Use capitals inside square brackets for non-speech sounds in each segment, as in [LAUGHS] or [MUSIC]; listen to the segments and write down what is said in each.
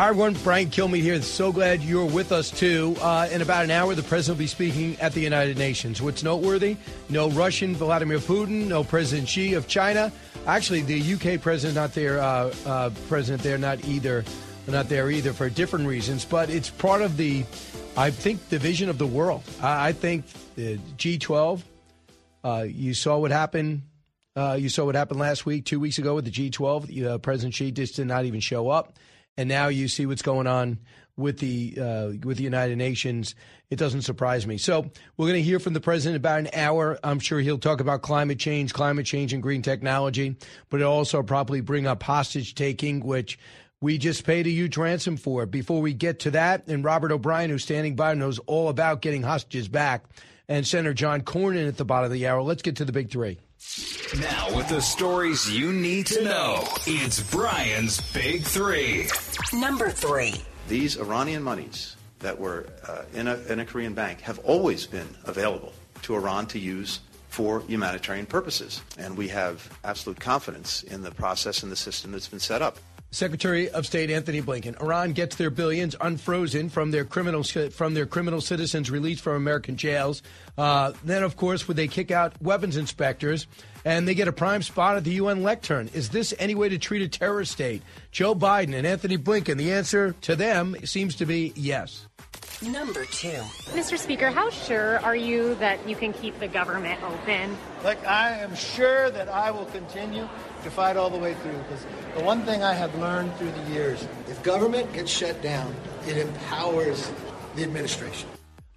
Hi, everyone. Brian Kilmeade here. So glad you're with us, too. Uh, in about an hour, the president will be speaking at the United Nations. What's noteworthy? No Russian Vladimir Putin, no President Xi of China. Actually, the UK president not there. Uh, uh, president there, not either. Not there either for different reasons. But it's part of the, I think, the vision of the world. I, I think the G12. Uh, you saw what happened. Uh, you saw what happened last week, two weeks ago with the G12. Uh, president Xi just did not even show up and now you see what's going on with the uh, with the United Nations. It doesn't surprise me. So we're going to hear from the president about an hour. I'm sure he'll talk about climate change, climate change, and green technology, but it'll also probably bring up hostage taking, which. We just paid a huge ransom for. Before we get to that, and Robert O'Brien, who's standing by, knows all about getting hostages back, and Senator John Cornyn at the bottom of the hour. Let's get to the big three. Now, with the stories you need to know, it's Brian's Big Three. Number three. These Iranian monies that were uh, in, a, in a Korean bank have always been available to Iran to use for humanitarian purposes. And we have absolute confidence in the process and the system that's been set up. Secretary of State Anthony Blinken. Iran gets their billions unfrozen from their criminal from their criminal citizens released from American jails. Uh, then, of course, would they kick out weapons inspectors and they get a prime spot at the UN lectern? Is this any way to treat a terrorist state? Joe Biden and Anthony Blinken. The answer to them seems to be yes. Number two. Mr. Speaker, how sure are you that you can keep the government open? Look, I am sure that I will continue to fight all the way through because the one thing I have learned through the years if government gets shut down, it empowers the administration.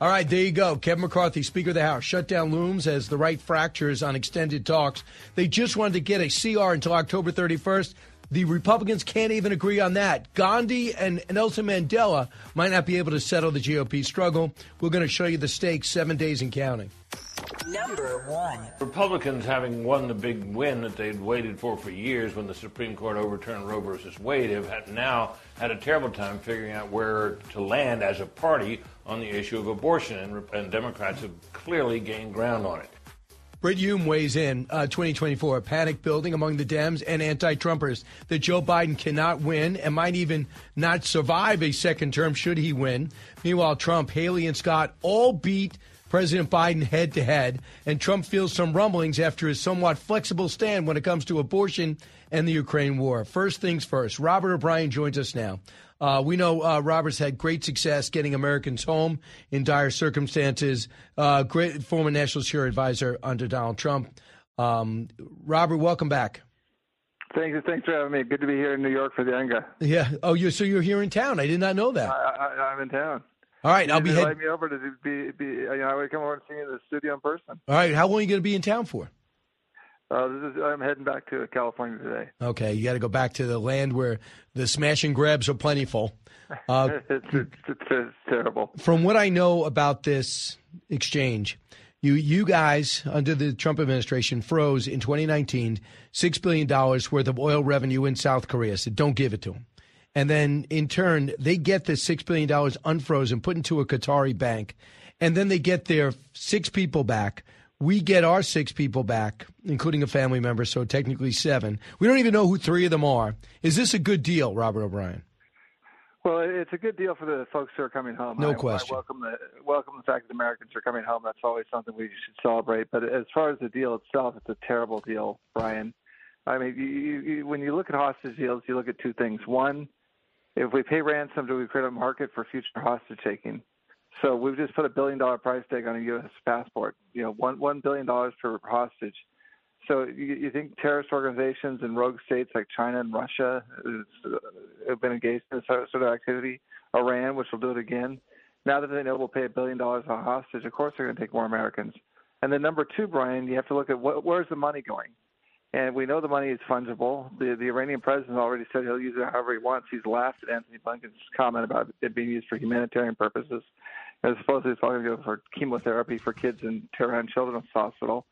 All right, there you go. Kevin McCarthy, Speaker of the House, shut down looms as the right fractures on extended talks. They just wanted to get a CR until October 31st. The Republicans can't even agree on that. Gandhi and Nelson Mandela might not be able to settle the GOP struggle. We're going to show you the stakes seven days in counting. Number one. Republicans having won the big win that they'd waited for for years when the Supreme Court overturned Roe versus Wade have had now had a terrible time figuring out where to land as a party on the issue of abortion, and, and Democrats have clearly gained ground on it. Brit Hume weighs in uh, 2024, panic building among the Dems and anti Trumpers that Joe Biden cannot win and might even not survive a second term should he win. Meanwhile, Trump, Haley, and Scott all beat President Biden head to head, and Trump feels some rumblings after his somewhat flexible stand when it comes to abortion and the Ukraine war. First things first, Robert O'Brien joins us now. Uh, we know uh, Robert's had great success getting Americans home in dire circumstances. Uh, great former national security advisor under Donald Trump. Um, Robert, welcome back. Thanks, thanks for having me. Good to be here in New York for the UNGA. Yeah. Oh, you so you're here in town? I did not know that. I, am in town. All right, I'll be invite me over to be, be. You know, I would come over and see you in the studio in person. All right, how long are you going to be in town for? Uh, this is, I'm heading back to California today. Okay, you got to go back to the land where the smash and grabs are plentiful. Uh, [LAUGHS] it's, it's, it's, terrible. from what I know about this exchange, you you guys under the Trump administration froze in 2019 six billion dollars worth of oil revenue in South Korea. Said don't give it to them, and then in turn they get the six billion dollars unfrozen, put into a Qatari bank, and then they get their six people back. We get our six people back, including a family member, so technically seven. We don't even know who three of them are. Is this a good deal, Robert O'Brien? Well, it's a good deal for the folks who are coming home. No I, question. I welcome the welcome the fact that Americans are coming home. That's always something we should celebrate. But as far as the deal itself, it's a terrible deal, Brian. I mean, you, you, when you look at hostage deals, you look at two things. One, if we pay ransom, do we create a market for future hostage taking? So we've just put a billion dollar price tag on a U.S. passport. You know, one one billion dollars per hostage. So you, you think terrorist organizations and rogue states like China and Russia is, have been engaged in this sort of activity? Iran, which will do it again. Now that they know we'll pay a billion dollars on hostage, of course they're going to take more Americans. And then number two, Brian, you have to look at what, where's the money going. And we know the money is fungible. The the Iranian president already said he'll use it however he wants. He's laughed at Anthony Blinken's comment about it being used for humanitarian purposes. As supposedly it's all going to go for chemotherapy for kids in Tehran Children's Hospital.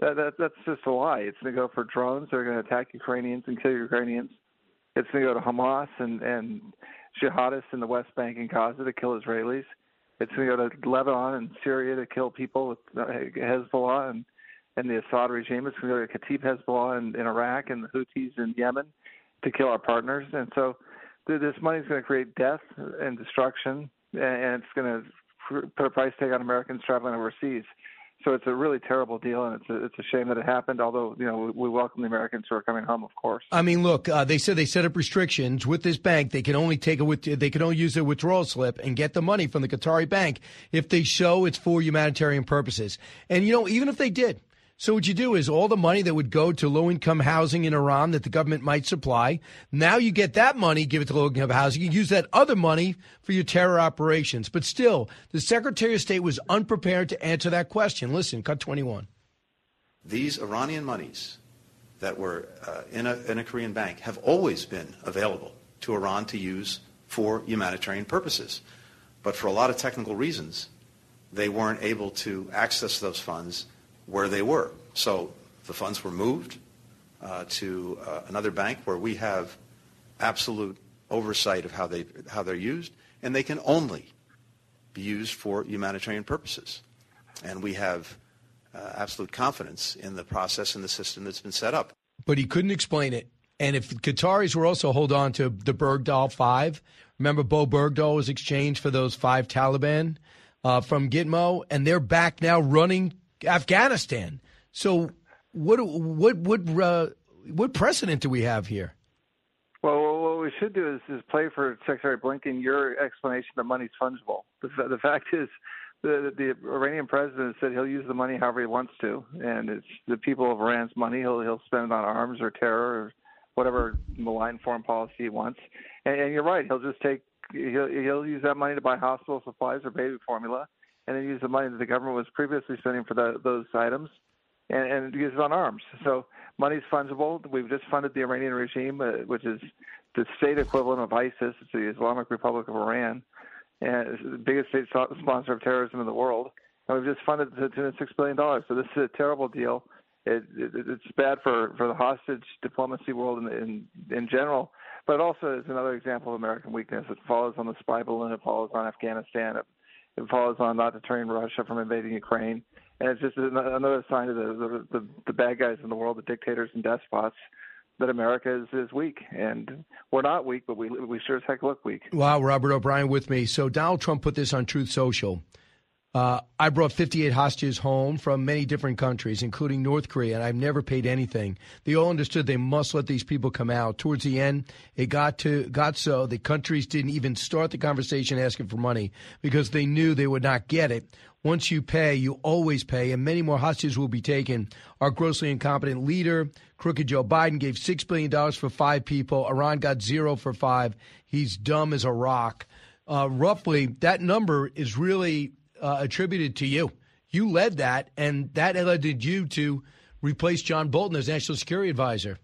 That, that that's just a lie. It's going to go for drones. They're going to attack Ukrainians and kill Ukrainians. It's going to go to Hamas and and jihadists in the West Bank and Gaza to kill Israelis. It's going to go to Lebanon and Syria to kill people with uh, Hezbollah and and the Assad regime. It's going to Kataib Hezbollah in, in Iraq and the Houthis in Yemen to kill our partners. And so this money is going to create death and destruction, and it's going to put a price tag on Americans traveling overseas. So it's a really terrible deal, and it's a, it's a shame that it happened. Although you know we, welcome the Americans who are coming home, of course. I mean, look, uh, they said they set up restrictions with this bank. They can only take a with they can only use a withdrawal slip and get the money from the Qatari bank if they show it's for humanitarian purposes. And you know, even if they did, so what you do is all the money that would go to low income housing in Iran that the government might supply, now you get that money, give it to low income housing, you use that other money for your terror operations. But still, the Secretary of State was unprepared to answer that question. Listen, cut 21. These Iranian monies that were uh, in, a, in a Korean bank have always been available to Iran to use for humanitarian purposes. But for a lot of technical reasons, they weren't able to access those funds where they were. So the funds were moved uh, to uh, another bank where we have absolute oversight of how they how they're used, and they can only be used for humanitarian purposes. And we have uh, absolute confidence in the process and the system that's been set up. But he couldn't explain it. And if Qataris were also hold on to the Bergdahl Five, remember Bowe Bergdahl was exchanged for those five Taliban uh, from Gitmo, and they're back now running Afghanistan. So what what what uh, what precedent do we have here? Well, what we should do is, is play for Secretary Blinken your explanation that money's fungible. The, the fact is, the the Iranian president said he'll use the money however he wants to, and it's the people of Iran's money. He'll he'll spend it on arms or terror or whatever malign foreign policy he wants. And, and you're right. He'll just take he'll he'll use that money to buy hospital supplies or baby formula and then use the money that the government was previously spending for the, those items and, and use it on arms. So money's fungible. We've just funded the Iranian regime, uh, which is the state equivalent of ISIS. It's the Islamic Republic of Iran, and it's the biggest state sponsor of terrorism in the world. And we've just funded the six billion dollars. So this is a terrible deal. It, it, it's bad for, for the hostage diplomacy world in, in in general, but also is another example of American weakness. It follows on the spy balloon. It follows on Afghanistan. It it follows on not deterring Russia from invading Ukraine, and it's just another sign of the, the the bad guys in the world, the dictators and despots, that America is, is weak. And we're not weak, but we we sure as heck look weak. Wow, Robert O'Brien with me. So Donald Trump put this on Truth Social. Uh, I brought 58 hostages home from many different countries, including North Korea, and I've never paid anything. They all understood they must let these people come out. Towards the end, it got to got so the countries didn't even start the conversation asking for money because they knew they would not get it. Once you pay, you always pay, and many more hostages will be taken. Our grossly incompetent leader, crooked Joe Biden, gave six billion dollars for five people. Iran got zero for five. He's dumb as a rock. Uh, roughly, that number is really uh, attributed to you. You led that, and that led you to replace John Bolton as National Security Advisor.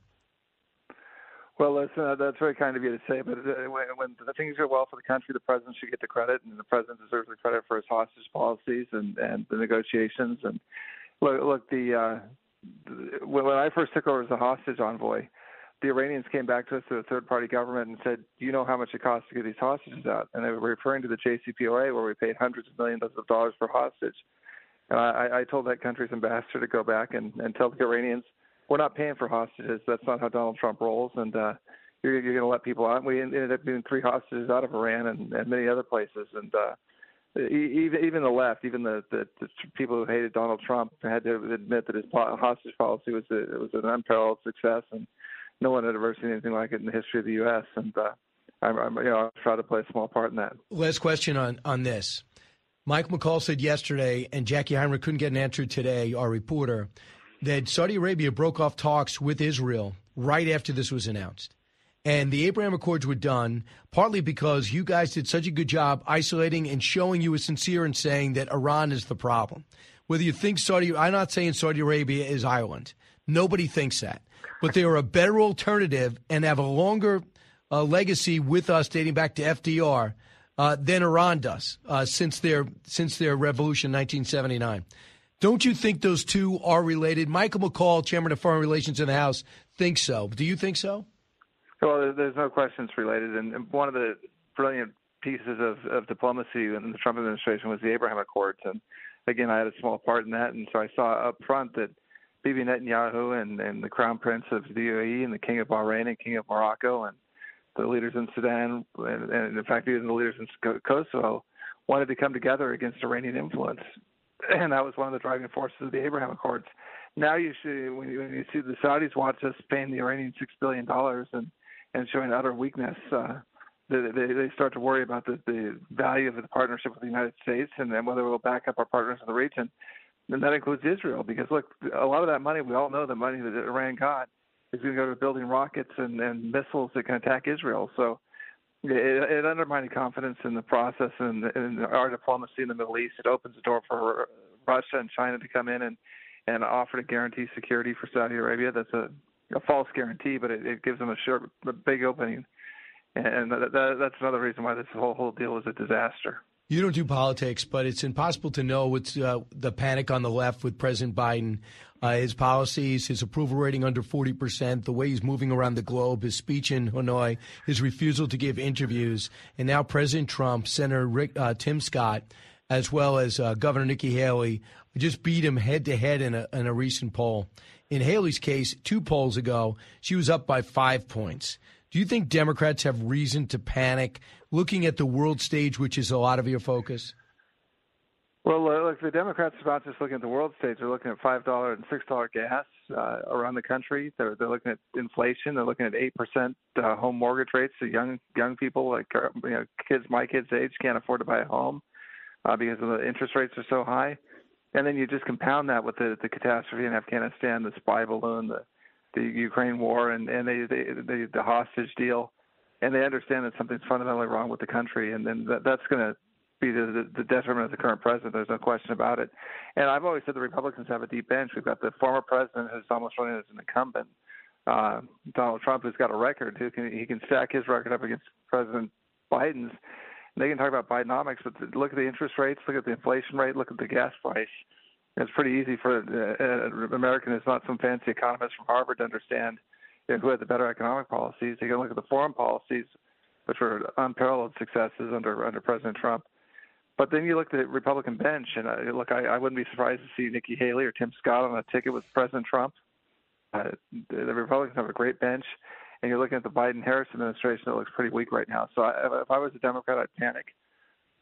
Well, listen, uh, that's very kind of you to say, but uh, when, when things go well for the country, the president should get the credit, and the president deserves the credit for his hostage policies and, and the negotiations. And look, look the, uh, when I first took over as a hostage envoy, the Iranians came back to us to a third party government and said, Do you know how much it costs to get these hostages out? And they were referring to the JCPOA where we paid hundreds of millions of dollars per hostage. And I, I told that country's ambassador to go back and, and tell the Iranians, We're not paying for hostages. That's not how Donald Trump rolls. And uh, you're, you're going to let people out. And we ended up getting three hostages out of Iran and, and many other places. And uh, even even the left, even the, the the people who hated Donald Trump had to admit that his hostage policy was a, was an unparalleled success, and no one had ever seen anything like it in the history of the U.S. And uh, I'm, I'm, you know, I'm proud to play a small part in that. Last question on on this. Mike McCaul said yesterday, and Jacqui Heinrich couldn't get an answer today. Our reporter that Saudi Arabia broke off talks with Israel right after this was announced. And the Abraham Accords were done partly because you guys did such a good job isolating and showing you were sincere in saying that Iran is the problem. Whether you think Saudi, I'm not saying Saudi Arabia is Ireland. Nobody thinks that. But they are a better alternative and have a longer uh, legacy with us dating back to FDR uh, than Iran does uh, since their since their revolution in 1979. Don't you think those two are related? Michael McCaul, chairman of Foreign Relations in the House, thinks so. Do you think so? Well, there's no question it's related, and one of the brilliant pieces of, of diplomacy in the Trump administration was the Abraham Accords, and again, I had a small part in that, and so I saw up front that Bibi Netanyahu and, and the Crown Prince of the UAE and the King of Bahrain and King of Morocco and the leaders in Sudan and, and in fact even the leaders in Kosovo wanted to come together against Iranian influence, [CLEARS THROAT] and that was one of the driving forces of the Abraham Accords. Now you see when you, when you see the Saudis watch us paying the Iranians six billion dollars and and showing utter weakness. Uh, they, they start to worry about the, the value of the partnership with the United States and then whether we'll back up our partners in the region. And that includes Israel, because look, a lot of that money, we all know the money that Iran got is going to go to building rockets and, and missiles that can attack Israel. So it, it undermines confidence in the process and in our diplomacy in the Middle East. It opens the door for Russia and China to come in and, and offer to guarantee security for Saudi Arabia. That's a, a false guarantee, but it, it gives them a short, big opening and that, that, that's another reason why this whole whole deal was a disaster. You don't do politics, but it's impossible to know what's uh, the panic on the left with President Biden, uh, his policies, his approval rating under 40%, the way he's moving around the globe, his speech in Hanoi, his refusal to give interviews, and now President Trump, Senator Rick, uh, Tim Scott, as well as uh, Governor Nikki Haley, just beat him head to head in a, in a recent poll. In Haley's case, two polls ago, she was up by five points. Do you think Democrats have reason to panic looking at the world stage, which is a lot of your focus? Well, look, the Democrats are not just looking at the world stage; they're looking at five dollar and six dollar gas uh, around the country. They're they're looking at inflation. They're looking at eight percent uh, home mortgage rates. So young young people, like uh, you know, kids my kids' age, can't afford to buy a home uh, because the interest rates are so high. And then you just compound that with the the catastrophe in Afghanistan, the spy balloon, the the Ukraine war and and they, they, they the hostage deal, and they understand that something's fundamentally wrong with the country, and then that, that's going to be the, the, detriment of the current president. There's no question about it. And I've always said the Republicans have a deep bench. We've got the former president who's almost running as an incumbent, uh, Donald Trump, who's got a record. Who can he can stack his record up against President Biden's. They can talk about Bidenomics, but look at the interest rates, look at the inflation rate, look at the gas price it's pretty easy for an uh, American who's not some fancy economist from Harvard to understand you know, who had the better economic policies. You can look at the foreign policies, which were unparalleled successes under under President Trump. But then you look at the Republican bench, and uh, look, I, I wouldn't be surprised to see Nikki Haley or Tim Scott on a ticket with President Trump. Uh, the, the Republicans have a great bench, and you're looking at the Biden-Harris administration that looks pretty weak right now. So I, if I was a Democrat, I'd panic.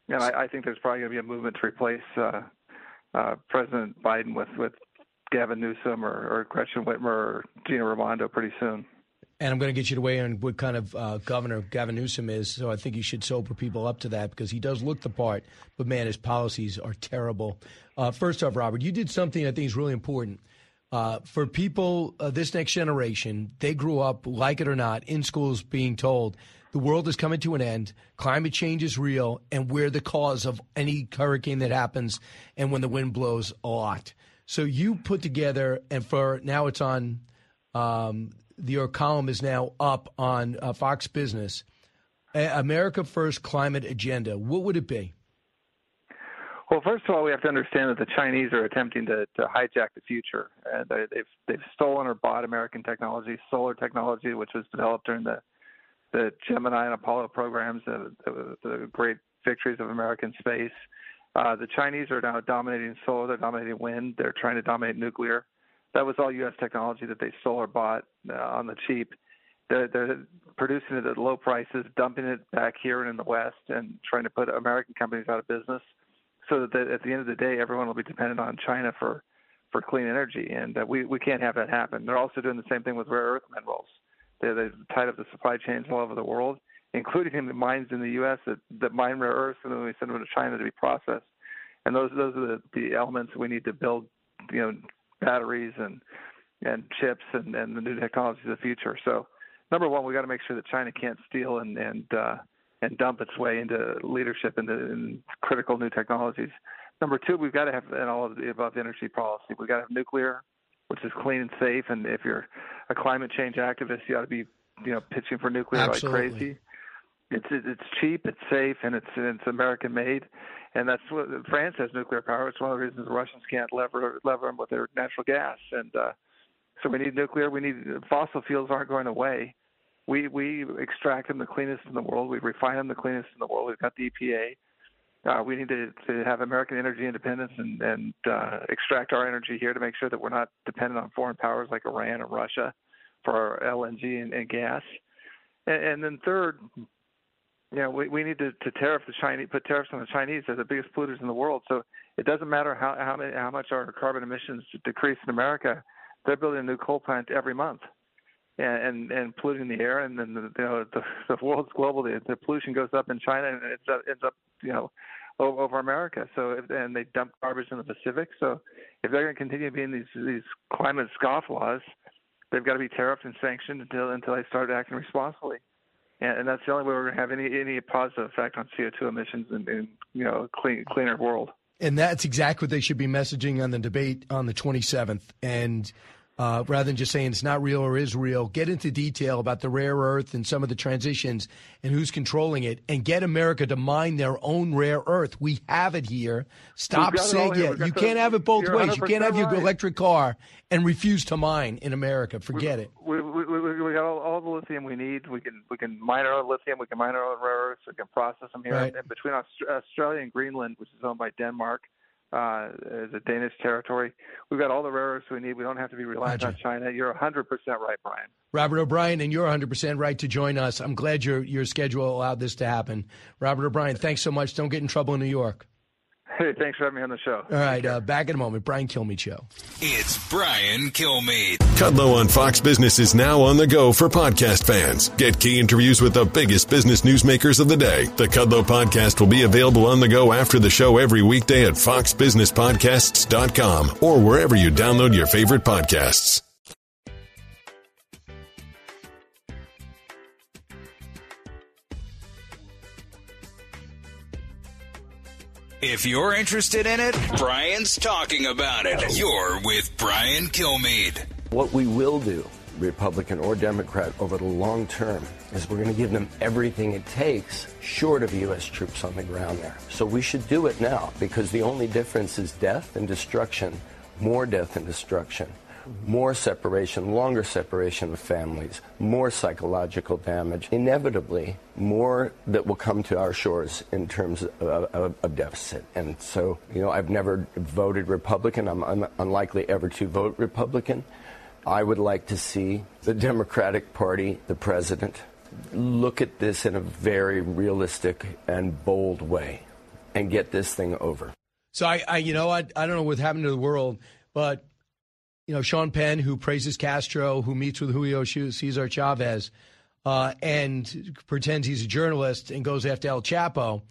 And I, I think there's probably going to be a movement to replace uh, uh, President Biden with with Gavin Newsom or, or Gretchen Whitmer or Gina Raimondo pretty soon. And I'm going to get you to weigh in what kind of uh, governor Gavin Newsom is. So I think you should sober people up to that because he does look the part, but man, his policies are terrible. Uh, first off, Robert, you did something I think is really important. Uh, for people, uh, this next generation, they grew up, like it or not, in schools being told the world is coming to an end, climate change is real, and we're the cause of any hurricane that happens and when the wind blows a lot. So you put together, and for now it's on, um, your column is now up on uh, Fox Business, America First Climate Agenda. What would it be? Well, first of all, we have to understand that the Chinese are attempting to, to hijack the future. And they've they've stolen or bought American technology, solar technology, which was developed during the the Gemini and Apollo programs, the, the, the great victories of American space. Uh, the Chinese are now dominating solar, they're dominating wind, they're trying to dominate nuclear. That was all U.S. technology that they stole or bought uh, on the cheap. They're, they're producing it at low prices, dumping it back here and in the West, and trying to put American companies out of business, so that at the end of the day, everyone will be dependent on China for for clean energy, and uh, we we can't have that happen. They're also doing the same thing with rare earth minerals. They're, they've tied up the supply chains all over the world, including in the mines in the U.S. that, that mine rare earths, and then we send them to China to be processed. And those those are the, the elements we need to build, you know, batteries and and chips and, and the new technologies of the future. So, number one, we got to make sure that China can't steal and and uh, and dump its way into leadership in, the, in critical new technologies. Number two, we've got to have an all of the above energy policy. We've got to have nuclear, which is clean and safe. And if you're a climate change activist, you ought to be, you know, pitching for nuclear Absolutely. like crazy. It's it's cheap, it's safe, and it's it's American made, and that's what France has nuclear power. It's one of the reasons the Russians can't lever lever them with their natural gas, and uh, so we need nuclear. We need fossil fuels aren't going away. We we extract them the cleanest in the world. We refine them the cleanest in the world. We've got the EPA. Uh, we need to, to have American energy independence and, and uh, extract our energy here to make sure that we're not dependent on foreign powers like Iran or Russia for our LNG and, and gas. And, and then third, you know, we, we need to, to tariff the Chinese, put tariffs on the Chinese. They're the biggest polluters in the world. So it doesn't matter how how, many, how much our carbon emissions decrease in America. They're building a new coal plant every month and and, and polluting the air, and then the, you know the, the world's global. The, the pollution goes up in China, and it ends up you know over, over America. So if, and they dump garbage in the Pacific. So if they're going to continue being these these climate scofflaws, they've got to be tariffed and sanctioned until until they start acting responsibly. And, and that's the only way we're going to have any any positive effect on CO2 emissions and, and you know a clean cleaner world. And that's exactly what they should be messaging on the debate on the 27th. And uh, rather than just saying it's not real or is real, get into detail about the rare earth and some of the transitions and who's controlling it, and get America to mine their own rare earth. We have it here. Stop it saying here. it. You can't have it both ways. You can't have your electric car and refuse to mine in America. Forget it. We we we, we got all, all the lithium we need. We can we can mine our own lithium. We can mine our own rare earths. We can process them here. Right. And between Aust- Australia and Greenland, which is owned by Denmark, uh, is a Danish territory. We've got all the rare earths we need. We don't have to be reliant on China. You're 100% right, Brian. Robert O'Brien, and you're 100% right to join us. I'm glad your your schedule allowed this to happen. Robert O'Brien, thanks so much. Don't get in trouble in New York. Hey, thanks for having me on the show. All right, uh, back in a moment. Brian Kilmeade Show. It's Brian Kilmeade. Kudlow on Fox Business is now on the go for podcast fans. Get key interviews with the biggest business newsmakers of the day. The Kudlow podcast will be available on the go after the show every weekday at foxbusinesspodcasts.com or wherever you download your favorite podcasts. If you're interested in it, Brian's talking about it. You're with Brian Kilmeade. What we will do, Republican or Democrat, over the long term, is we're going to give them everything it takes, short of U.S. troops on the ground there. So we should do it now, because the only difference is death and destruction, more death and destruction, more separation, longer separation of families, more psychological damage, inevitably more that will come to our shores in terms of, of, of deficit. And so, you know, I've never voted Republican. I'm un- unlikely ever to vote Republican. I would like to see the Democratic Party, the president, look at this in a very realistic and bold way and get this thing over. So I, I you know, I, I don't know what's happened to the world, but you know, Sean Penn, who praises Castro, who meets with Julio Cesar Chavez, uh, and pretends he's a journalist and goes after El Chapo.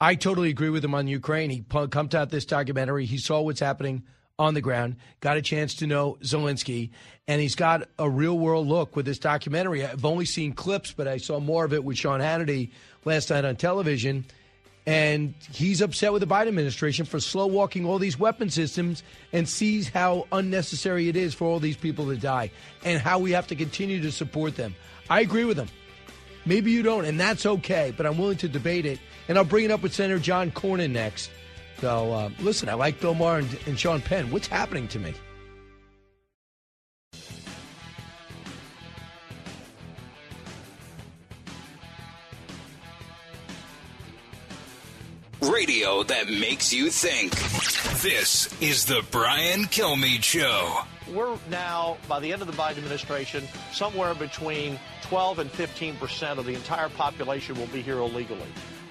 I totally agree with him on Ukraine. He pumped out this documentary. He saw what's happening on the ground, got a chance to know Zelensky, and he's got a real world look with this documentary. I've only seen clips, but I saw more of it with Sean Hannity last night on television. And he's upset with the Biden administration for slow walking all these weapon systems and sees how unnecessary it is for all these people to die and how we have to continue to support them. I agree with him. Maybe you don't, and that's okay, but I'm willing to debate it. And I'll bring it up with Senator John Cornyn next. So, uh, listen, I like Bill Maher and, and Sean Penn. What's happening to me? Radio that makes you think. This is the Brian Kilmeade Show. We're now, by the end of the Biden administration, somewhere between 12 and 15 percent of the entire population will be here illegally.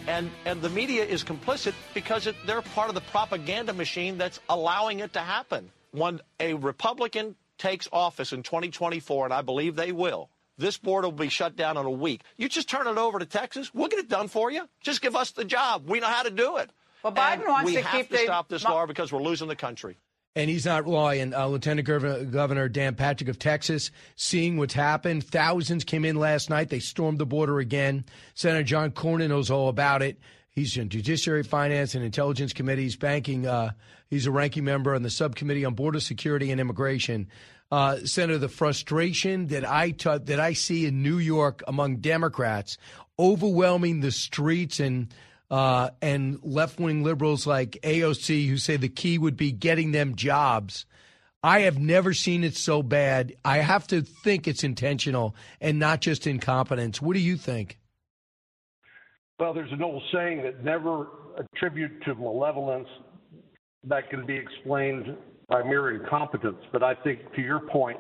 And, and the media is complicit because it, they're part of the propaganda machine that's allowing it to happen. When a Republican takes office in 2024, and I believe they will, this board will be shut down in a week. You just turn it over to Texas. We'll get it done for you. Just give us the job. We know how to do it. Well, Biden And wants we to have keep to the- stop this law because we're losing the country. And he's not lying. Uh, Lieutenant Governor, Governor Dan Patrick of Texas, seeing what's happened. Thousands came in last night. They stormed the border again. Senator John Cornyn knows all about it. He's in Judiciary, Finance, and Intelligence Committees, banking. Uh, he's a ranking member on the subcommittee on Border Security and Immigration. Uh, Senator, the frustration that I t- that I see in New York among Democrats overwhelming the streets and uh, and left wing liberals like AOC who say the key would be getting them jobs. I have never seen it so bad. I have to think it's intentional and not just incompetence. What do you think? Well, there's an old saying that never attribute to malevolence that can be explained by mere incompetence. But I think, to your point,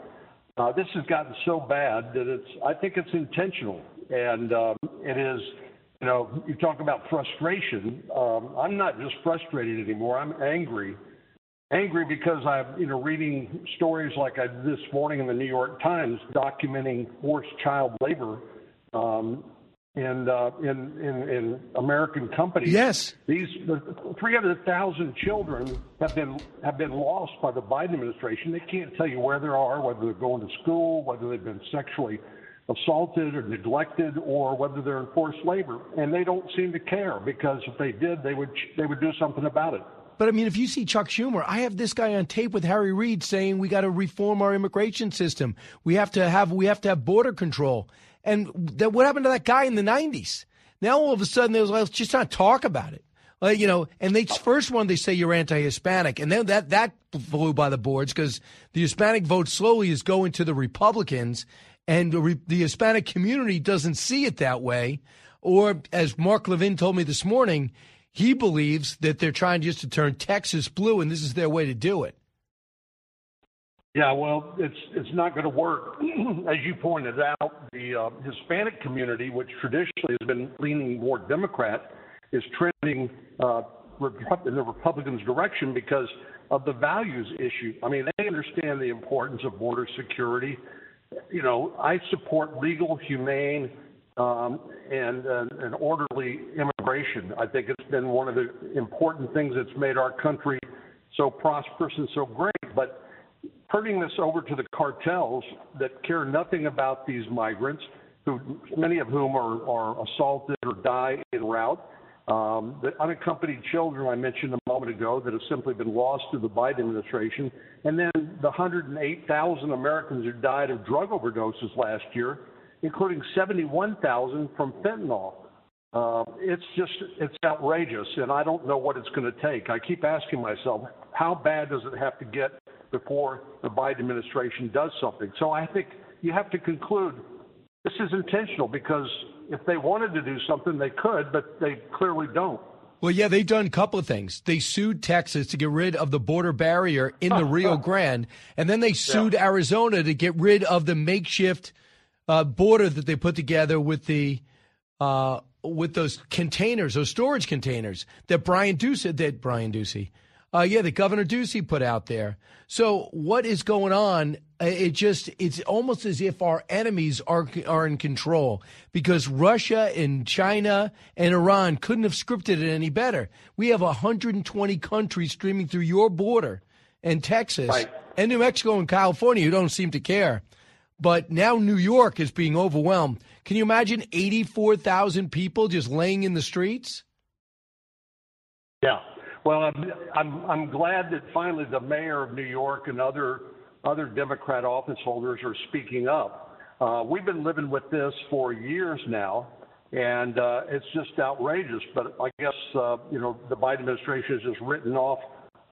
uh, this has gotten so bad that it's. I think it's intentional, and um, it is. You know, you talk about frustration. Um, I'm not just frustrated anymore. I'm angry. Angry because I'm, you know, reading stories like I did this morning in the New York Times documenting forced child labor um, in, uh, in, in, in American companies. Yes. These the 300,000 children have been have been lost by the Biden administration. They can't tell you where they are, whether they're going to school, whether they've been sexually assaulted or neglected, or whether they're in forced labor. And they don't seem to care because if they did, they would they would do something about it. But I mean, if you see Chuck Schumer, I have this guy on tape with Harry Reid saying we got to reform our immigration system. We have to have we have to have border control. And that, what happened to that guy in the 90s? Now all of a sudden, they was like, let's just not talk about it. Like, you know, and they first one they say you're anti-Hispanic, and then that that flew by the boards because the Hispanic vote slowly is going to the Republicans, and the, the Hispanic community doesn't see it that way. Or as Mark Levin told me this morning, he believes that they're trying just to turn Texas blue, and this is their way to do it. Yeah, well, it's it's not going to work. [CLEARS THROAT] As you pointed out, the uh, Hispanic community, which traditionally has been leaning more Democrat, is trending uh, in the Republicans' direction because of the values issue. I mean, they understand the importance of border security. You know, I support legal, humane, um, and, uh, and orderly immigration. I think it's been one of the important things that's made our country so prosperous and so great. But turning this over to the cartels that care nothing about these migrants, who many of whom are, are assaulted or die en route. Um, the unaccompanied children I mentioned a moment ago that have simply been lost to the Biden administration, and then the 108,000 Americans who died of drug overdoses last year, including 71,000 from fentanyl. Uh, it's just it's outrageous, and I don't know what it's going to take. I keep asking myself, how bad does it have to get before the Biden administration does something. So I think you have to conclude this is intentional because if they wanted to do something, they could, but they clearly don't. Well, yeah, they've done a couple of things. They sued Texas to get rid of the border barrier in the [LAUGHS] Rio Grande, and then they sued yeah. Arizona to get rid of the makeshift uh, border that they put together with the uh, with those containers, those storage containers that Brian Doocy, that Brian Doocy, uh, yeah, that Governor Ducey put out there. So what is going on? Uh, it just it's almost as if our enemies are are in control because Russia and China and Iran couldn't have scripted it any better. We have 120 countries streaming through your border and Texas right. and New Mexico and California who don't seem to care. But now New York is being overwhelmed. Can you imagine 84,000 people just laying in the streets? Yeah, well, I'm, I'm, I'm glad that finally the mayor of New York and other, other Democrat office holders are speaking up. Uh, we've been living with this for years now, and uh, it's just outrageous. But I guess, uh, you know, the Biden administration has just written off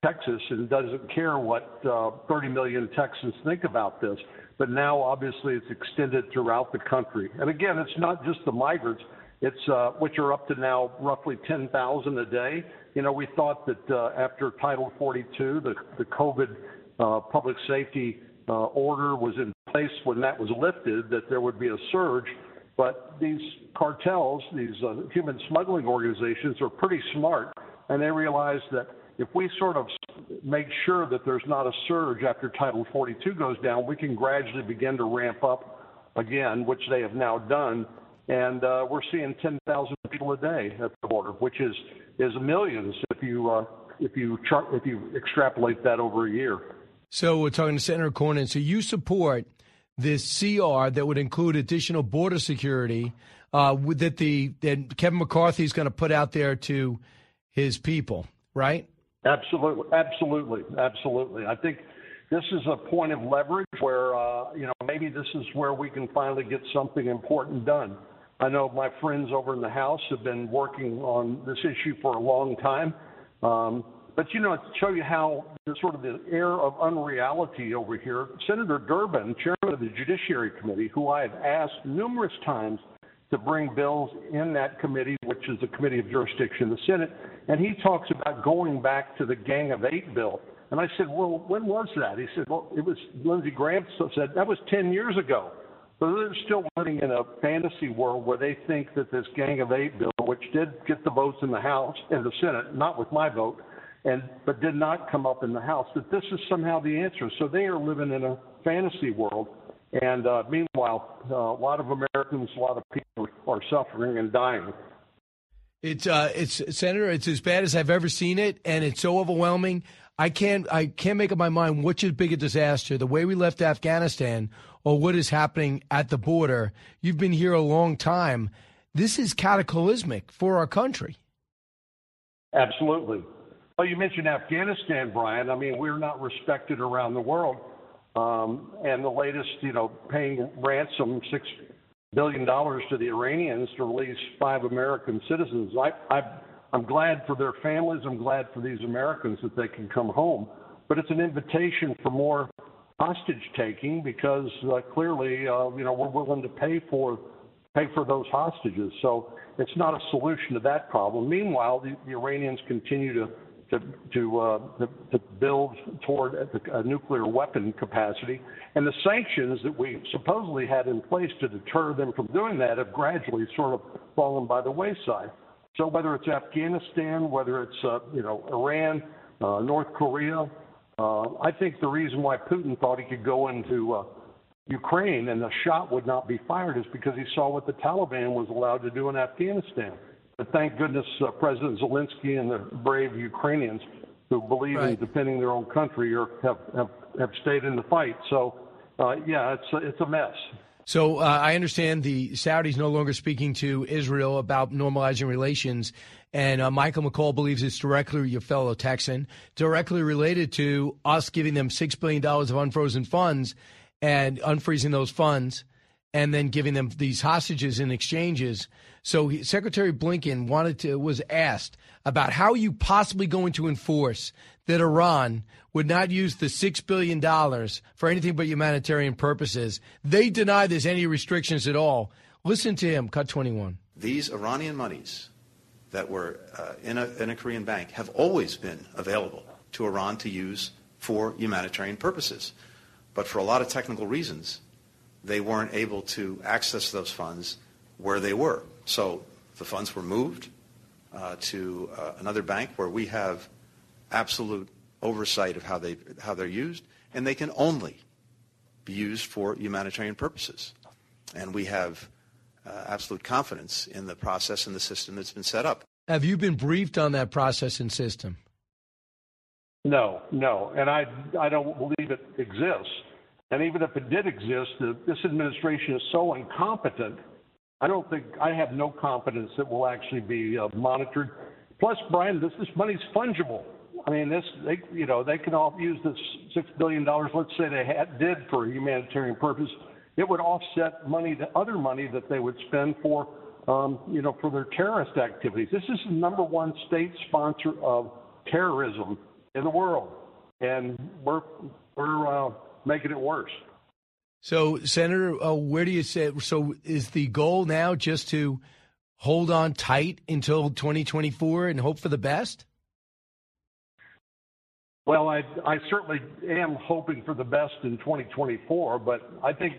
Texas and doesn't care what uh, 30 million Texans think about this. But now, obviously, it's extended throughout the country. And again, it's not just the migrants. It's uh, which are up to now roughly 10,000 a day. You know, we thought that uh, after Title 42, the, the COVID uh, public safety uh, order was in place when that was lifted, that there would be a surge. But these cartels, these uh, human smuggling organizations, are pretty smart, and they realize that if we sort of make sure that there's not a surge after Title 42 goes down, we can gradually begin to ramp up again, which they have now done. And uh, we're seeing 10,000 people a day at the border, which is is millions if you uh, if you chart if you extrapolate that over a year. So we're talking to Senator Cornyn. So you support this CR that would include additional border security uh, that the that Kevin McCarthy is going to put out there to his people, right? Absolutely, absolutely, absolutely. I think this is a point of leverage where uh, you know maybe this is where we can finally get something important done. I know my friends over in the House have been working on this issue for a long time. Um, but you know, to show you how the sort of the air of unreality over here, Senator Durbin, chairman of the Judiciary Committee, who I have asked numerous times to bring bills in that committee, which is the committee of jurisdiction the Senate, and he talks about going back to the Gang of Eight bill. And I said, well, when was that? He said, well, it was Lindsey Graham said that was 10 years ago. So they're still living in a fantasy world where they think that this Gang of Eight bill, which did get the votes in the House and the Senate, not with my vote, and but did not come up in the House, that this is somehow the answer. So they are living in a fantasy world. And uh, meanwhile, uh, a lot of Americans, a lot of people are suffering and dying. It's uh, it's Senator. It's as bad as I've ever seen it, and it's so overwhelming. I can't I can't make up my mind which is bigger disaster: the way we left Afghanistan, or what is happening at the border. You've been here a long time. This is cataclysmic for our country. Absolutely. Well, you mentioned Afghanistan, Brian. I mean, we're not respected around the world. Um, and the latest, you know, paying ransom six billion dollars to the Iranians to release five American citizens. I, I, I'm glad for their families. I'm glad for these Americans that they can come home. But it's an invitation for more hostage taking because uh, clearly, uh, you know, we're willing to pay for pay for those hostages. So it's not a solution to that problem. Meanwhile, the, the Iranians continue to to to, uh, to, to build toward a, nuclear weapon capacity, and the sanctions that we supposedly had in place to deter them from doing that have gradually sort of fallen by the wayside. So whether it's Afghanistan, whether it's uh, you know Iran, uh, North Korea, uh, I think the reason why Putin thought he could go into uh, Ukraine and the shot would not be fired is because he saw what the Taliban was allowed to do in Afghanistan. But thank goodness uh, President Zelensky and the brave Ukrainians who believe right. in defending their own country or have, have, have stayed in the fight. So, uh, yeah, it's, it's a mess. So uh, I understand the Saudis no longer speaking to Israel about normalizing relations, and uh, Michael McCaul believes it's directly your fellow Texan, directly related to us giving them six billion dollars of unfrozen funds and unfreezing those funds, and then giving them these hostages in exchanges. So he, Secretary Blinken wanted to was asked about how you possibly going to enforce that Iran would not use the $6 billion for anything but humanitarian purposes. They deny there's any restrictions at all. Listen to him, cut 21. These Iranian monies that were uh, in, a, in a Korean bank have always been available to Iran to use for humanitarian purposes. But for a lot of technical reasons, they weren't able to access those funds where they were. So the funds were moved uh, to uh, another bank where we have absolute oversight of how, they, how they're used, and they can only be used for humanitarian purposes. And we have uh, absolute confidence in the process and the system that's been set up. Have you been briefed on that process and system? No, no, and I I don't believe it exists. And even if it did exist, this administration is so incompetent. I don't think I have no confidence that will actually be uh, monitored. Plus, Brian, this this money's fungible. I mean, this they you know they can all use this six billion dollars. Let's say they had, did for a humanitarian purpose, it would offset money, the other money that they would spend for um, you know for their terrorist activities. This is the number one state sponsor of terrorism in the world, and we're we're uh, making it worse. So, Senator, uh, where do you say? So, is the goal now just to hold on tight until 2024 and hope for the best? Well, I, I certainly am hoping for the best in 2024, but I think,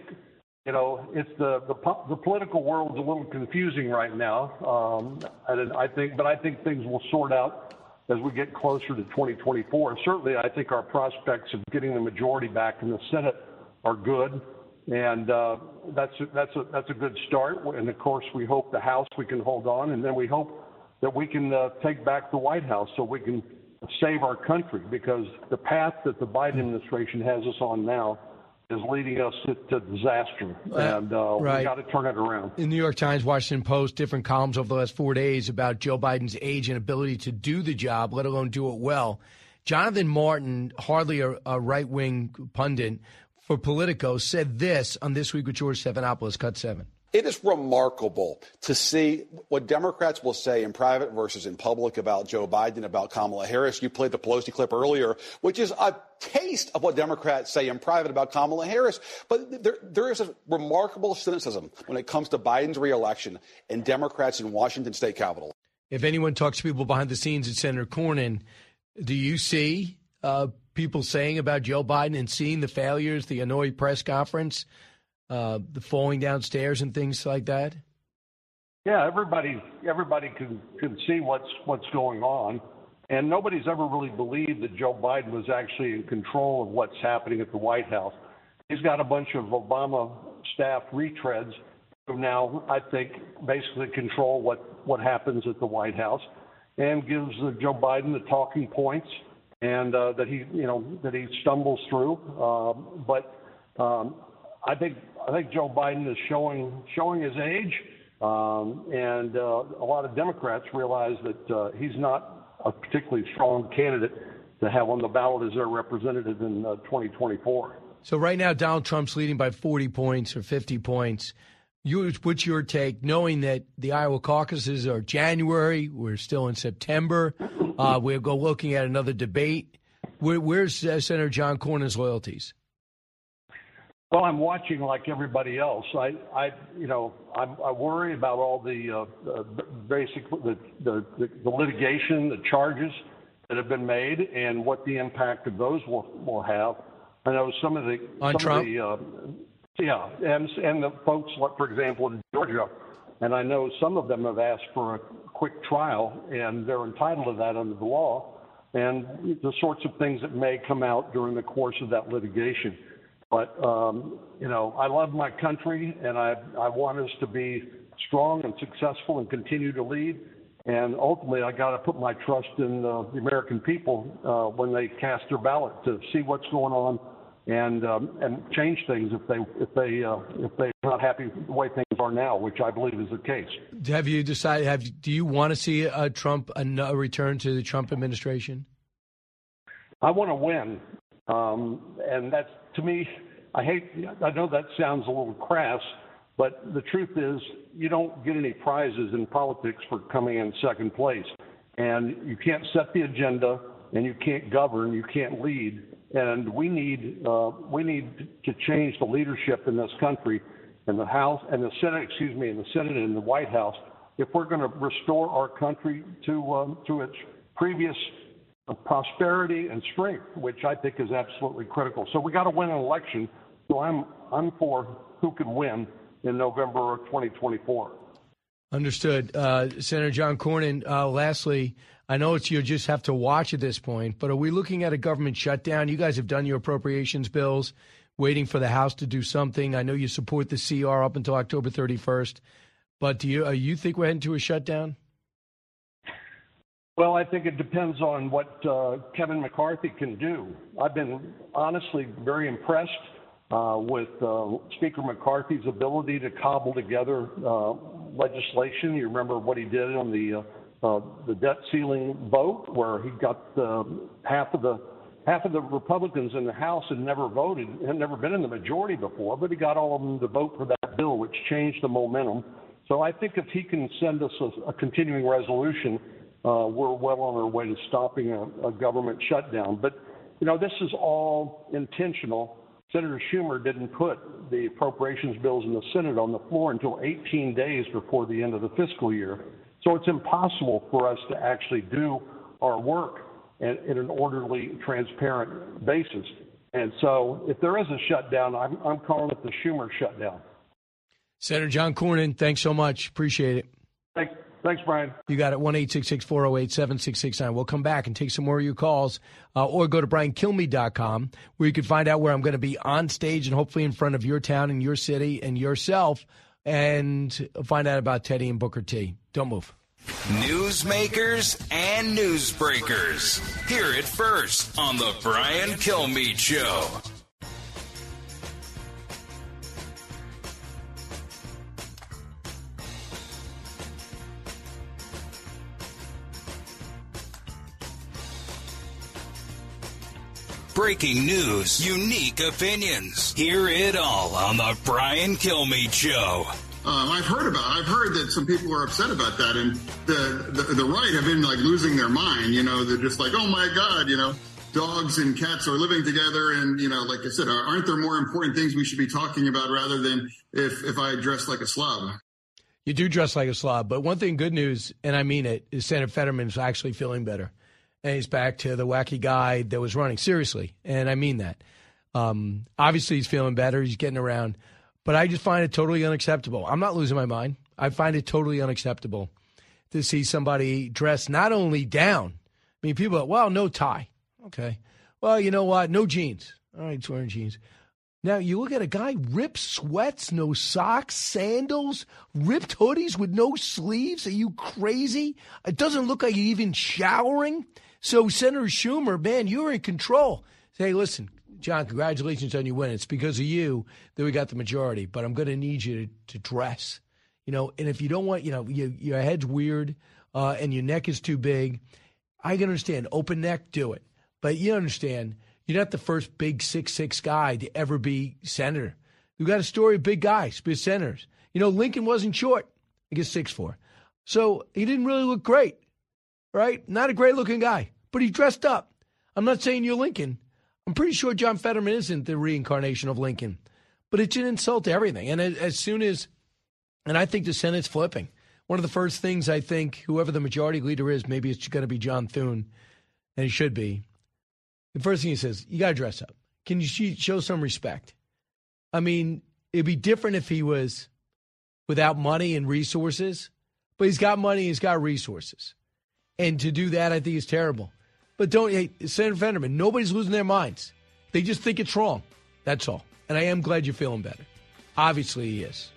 you know, it's the the, the political world's a little confusing right now. Um, and I think, but I think things will sort out as we get closer to 2024. And Certainly, I think our prospects of getting the majority back in the Senate are good, and uh, that's a, that's a that's a good start. And of course, we hope the House we can hold on, and then we hope that we can uh, take back the White House so we can save our country because the path that the Biden administration has us on now is leading us to, disaster, and uh, right. we got to turn it around. In New York Times, Washington Post, different columns over the last four days about Joe Biden's age and ability to do the job, let alone do it well. Jonathan Martin, hardly a, a right wing pundit for Politico, said this on This Week with George Stephanopoulos, cut seven. It is remarkable to see what Democrats will say in private versus in public about Joe Biden, about Kamala Harris. You played the Pelosi clip earlier, which is a taste of what Democrats say in private about Kamala Harris. But there, there is a remarkable cynicism when it comes to Biden's reelection and Democrats in Washington state capitol. If anyone talks to people behind the scenes at Senator Cornyn, do you see uh, people saying about Joe Biden and seeing the failures, the annoyed press conference? uh, the falling downstairs and things like that? Yeah, everybody everybody can can see what's what's going on, and nobody's ever really believed that Joe Biden was actually in control of what's happening at the White House. He's got a bunch of Obama staff retreads who now I think basically control what what happens at the White House, and gives Joe Biden the talking points and uh, that he you know that he stumbles through, uh, but. Um, I think I think Joe Biden is showing showing his age, um, and uh, a lot of Democrats realize that uh, he's not a particularly strong candidate to have on the ballot as their representative in uh, 2024. So right now, Donald Trump's leading by 40 points or 50 points. You, what's your take, knowing that the Iowa caucuses are January, we're still in September, uh, we'll go looking at another debate. Where, where's uh, Senator John Cornyn's loyalties? Well, I'm watching like everybody else. I, I you know, I'm, I worry about all the uh, basic the, the the litigation, the charges that have been made, and what the impact of those will will have. I know some of the on some Trump. Of the, uh, yeah, and and the folks, like for example, in Georgia, and I know some of them have asked for a quick trial, and they're entitled to that under the law, and the sorts of things that may come out during the course of that litigation. But um, you know, I love my country, and I I want us to be strong and successful and continue to lead. And ultimately, I got to put my trust in uh, the American people uh, when they cast their ballot to see what's going on and um, and change things if they if they uh, if they're not happy with the way things are now, which I believe is the case. Have you decided? Have do you want to see a Trump a return to the Trump administration? I want to win, um, and that's to me, I hate, I know that sounds a little crass, but the truth is, you don't get any prizes in politics for coming in second place. And you can't set the agenda, and you can't govern, you can't lead. And we need, uh, we need to change the leadership in this country, in the House and the Senate, excuse me, in the Senate and the White House, if we're going to restore our country to um, to its previous prosperity and strength, which I think is absolutely critical. So we got to win an election. So I'm I'm for who can win in November of 2024. Understood, uh, Senator John Cornyn. Uh, lastly, I know it's you just have to watch at this point, but are we looking at a government shutdown? You guys have done your appropriations bills, waiting for the House to do something. I know you support the CR up until October 31st, but do you uh, you think we're heading to a shutdown? Well, I think it depends on what uh, Kevin McCarthy can do. I've been honestly very impressed uh, with uh, Speaker McCarthy's ability to cobble together uh, legislation. You remember what he did on the uh, uh, the debt ceiling vote, where he got half of the half of the Republicans in the House had never voted, had never been in the majority before, but he got all of them to vote for that bill, which changed the momentum. So I think if he can send us a, a continuing resolution uh, we're well on our way to stopping a, a government shutdown. But, you know, this is all intentional. Senator Schumer didn't put the appropriations bills in the Senate on the floor until 18 days before the end of the fiscal year. So it's impossible for us to actually do our work in, in an orderly, transparent basis. And so if there is a shutdown, I'm, I'm calling it the Schumer shutdown. Senator John Cornyn, thanks so much. Appreciate it. Thanks. Thanks, Brian. You got it. 1 408 7669. We'll come back and take some more of your calls uh, or go to briankilmeade.com where you can find out where I'm going to be on stage and hopefully in front of your town and your city and yourself and find out about Teddy and Booker T. Don't move. Newsmakers and newsbreakers. Hear it first on The Brian Kilmeade Show. Breaking news, unique opinions. Hear it all on the Brian Kilmeade Show. Um, I've heard about. I've heard that some people are upset about that, and the, the the right have been like losing their mind. You know, they're just like, oh my god, you know, dogs and cats are living together, and you know, like I said, aren't there more important things we should be talking about rather than if if I dress like a slob? You do dress like a slob, but one thing, good news, and I mean it, is Senator Fetterman is actually feeling better, and he's back to the wacky guy that was running seriously, and I mean that. Um, obviously, he's feeling better. He's getting around. But I just find it totally unacceptable. I'm not losing my mind. I find it totally unacceptable to see somebody dressed not only down. I mean, people, are, well, no tie. Okay. Well, you know what? No jeans. All right, he's wearing jeans. Now you look at a guy ripped sweats, no socks, sandals, ripped hoodies with no sleeves. Are you crazy? It doesn't look like you're even showering. So Senator Schumer, man, you're in control. Say, listen, John, congratulations on your win. It's because of you that we got the majority, but I'm going to need you to, to dress. You know, and if you don't want, you know, you, your head's weird uh, and your neck is too big, I can understand. Open neck, do it. But you understand, you're not the first big six six guy to ever be senator. We've got a story of big guys be senators. You know, Lincoln wasn't short. I guess six four. So he didn't really look great, right? Not a great looking guy, but he dressed up. I'm not saying you're Lincoln, I'm pretty sure John Fetterman isn't the reincarnation of Lincoln, but it's an insult to everything. And as soon as, and I think the Senate's flipping. One of the first things I think whoever the majority leader is, maybe it's going to be John Thune, and he should be. The first thing he says, you got to dress up. Can you show some respect? I mean, it'd be different if he was without money and resources, but he's got money, he's got resources. And to do that, I think is terrible. But don't, hey, Senator Fetterman, nobody's losing their minds. They just think it's wrong. That's all. And I am glad you're feeling better. Obviously, he is.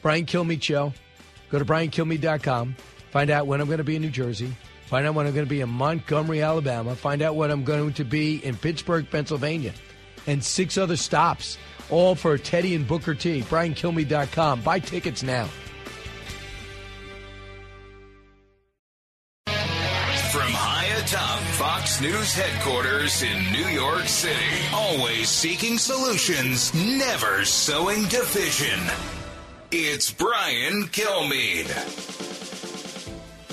Brian Kilmeade Show. Go to briankilmeade.com. Find out when I'm going to be in New Jersey. Find out when I'm going to be in Montgomery, Alabama. Find out when I'm going to be in Pittsburgh, Pennsylvania. And six other stops, all for Teddy and Booker T. BrianKilmeade.com. Buy tickets now. News headquarters in New York City. Always seeking solutions, never sowing division. It's Brian Kilmeade.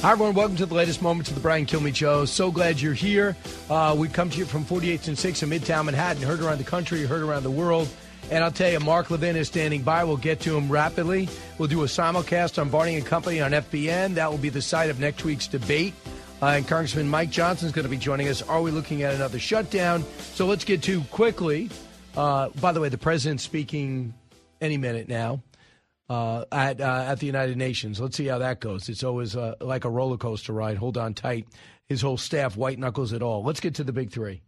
Hi, everyone. Welcome to the latest moments of the Brian Kilmeade Show. So glad you're here. Uh, we come to you from 48th and 6th in Midtown Manhattan. Heard around the country, heard around the world. And I'll tell you, Mark Levin is standing by. We'll get to him rapidly. We'll do a simulcast on Varney and Company on FBN. That will be the site of next week's debate. Uh, and Congressman Mike Johnson is going to be joining us. Are we looking at another shutdown? So let's get to quickly. Uh, by the way, the president's speaking any minute now uh, at uh, at the United Nations. Let's see how that goes. It's always uh, like a roller coaster ride. Hold on tight. His whole staff, white knuckles it all. Let's get to the big three.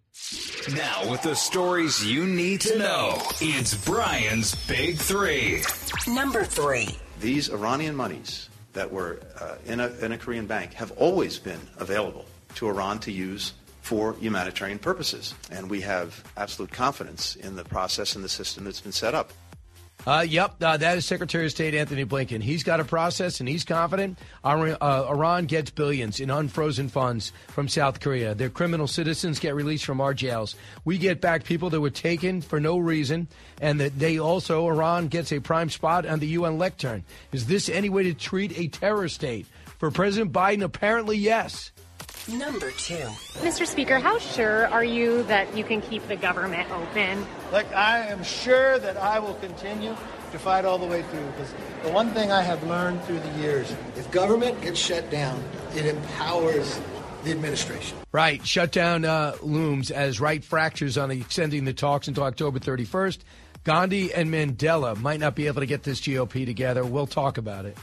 Now, with the stories you need to know, it's Brian's Big Three. Number three. These Iranian monies that were uh, in, a, in a Korean bank have always been available to Iran to use for humanitarian purposes. And we have absolute confidence in the process and the system that's been set up. Uh, yep, uh, that is Secretary of State Antony Blinken. He's got a process and he's confident. uh, Iran gets billions in unfrozen funds from South Korea. Their criminal citizens get released from our jails. We get back people that were taken for no reason, and that they also, Iran gets a prime spot on the UN lectern. Is this any way to treat a terror state? For President Biden, apparently yes. Number two. Mr. Speaker, how sure are you that you can keep the government open? Like, I am sure that I will continue to fight all the way through because the one thing I have learned through the years if government gets shut down, it empowers the administration. Right. Shutdown uh, looms as right fractures on extending the talks until October 31st. Gandhi and Mandela might not be able to get this GOP together. We'll talk about it.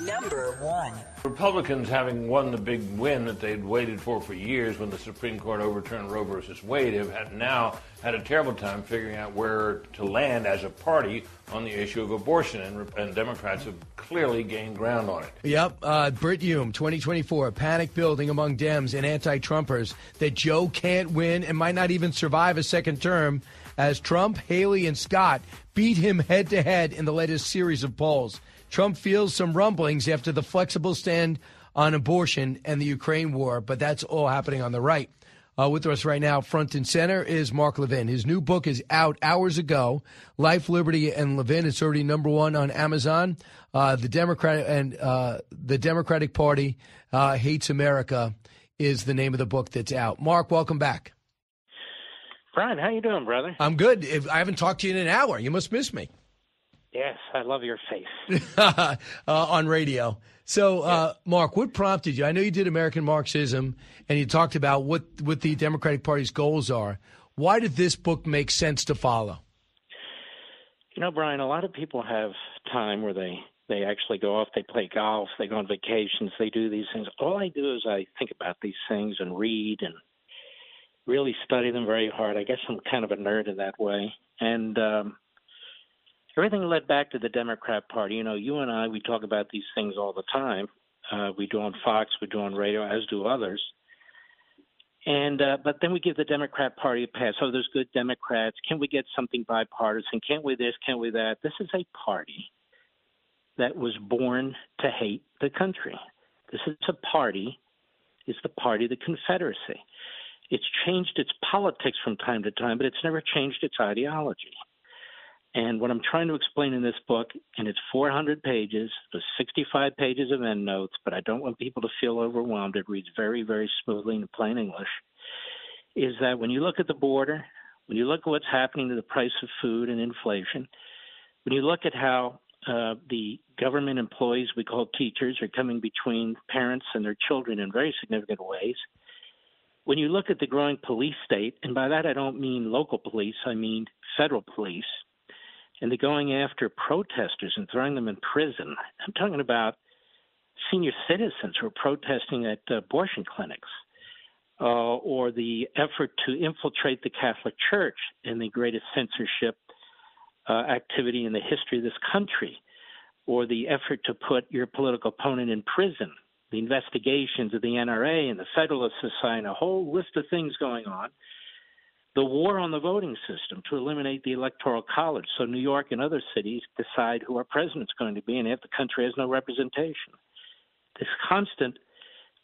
Number one. Republicans having won the big win that they'd waited for for years when the Supreme Court overturned Roe versus Wade have had now had a terrible time figuring out where to land as a party on the issue of abortion, and, and Democrats have clearly gained ground on it. Yep. Uh, Brit Hume, 2024, panic building among Dems and anti-Trumpers that Joe can't win and might not even survive a second term as Trump, Haley, and Scott beat him head to head in the latest series of polls. Trump feels some rumblings after the flexible stand on abortion and the Ukraine war, but that's all happening on the right. Uh, with us right now, front and center, is Mark Levin. His new book is out hours ago. Life, Liberty, and Levin. It's already number one on Amazon. Uh, the Democrat and uh, the Democratic Party uh, hates America is the name of the book that's out. Mark, welcome back. Brian, how you doing, brother? I'm good. If I haven't talked to you in an hour. You must miss me. Yes, I love your face. [LAUGHS] uh, on radio. So, uh, Mark, what prompted you? I know you did American Marxism, and you talked about what what the Democratic Party's goals are. Why did this book make sense to follow? You know, Brian, a lot of people have time where they they actually go off, they play golf, they go on vacations, they do these things. All I do is I think about these things and read and really study them very hard. I guess I'm kind of a nerd in that way, and um, everything led back to the Democrat Party. You know, you and I, we talk about these things all the time. Uh, we do on Fox, we do on radio, as do others. And uh, but then we give the Democrat Party a pass. Oh, there's good Democrats. Can we get something bipartisan? Can't we this? Can't we that? This is a party that was born to hate the country. This is a party. It's the party of the Confederacy. It's changed its politics from time to time, but it's never changed its ideology. And what I'm trying to explain in this book, and it's 400 pages, there's 65 pages of endnotes, but I don't want people to feel overwhelmed. It reads very, very smoothly in plain English. Is that when you look at the border, when you look at what's happening to the price of food and inflation, when you look at how uh, the government employees we call teachers are coming between parents and their children in very significant ways, when you look at the growing police state, and by that I don't mean local police, I mean federal police and they're going after protesters and throwing them in prison. I'm talking about senior citizens who are protesting at abortion clinics, uh, or the effort to infiltrate the Catholic Church in the greatest censorship uh, activity in the history of this country, or the effort to put your political opponent in prison, the investigations of the NRA and the Federalist Society, a whole list of things going on the war on the voting system to eliminate the electoral college so New York and other cities decide who our president's going to be and if the country has no representation. This constant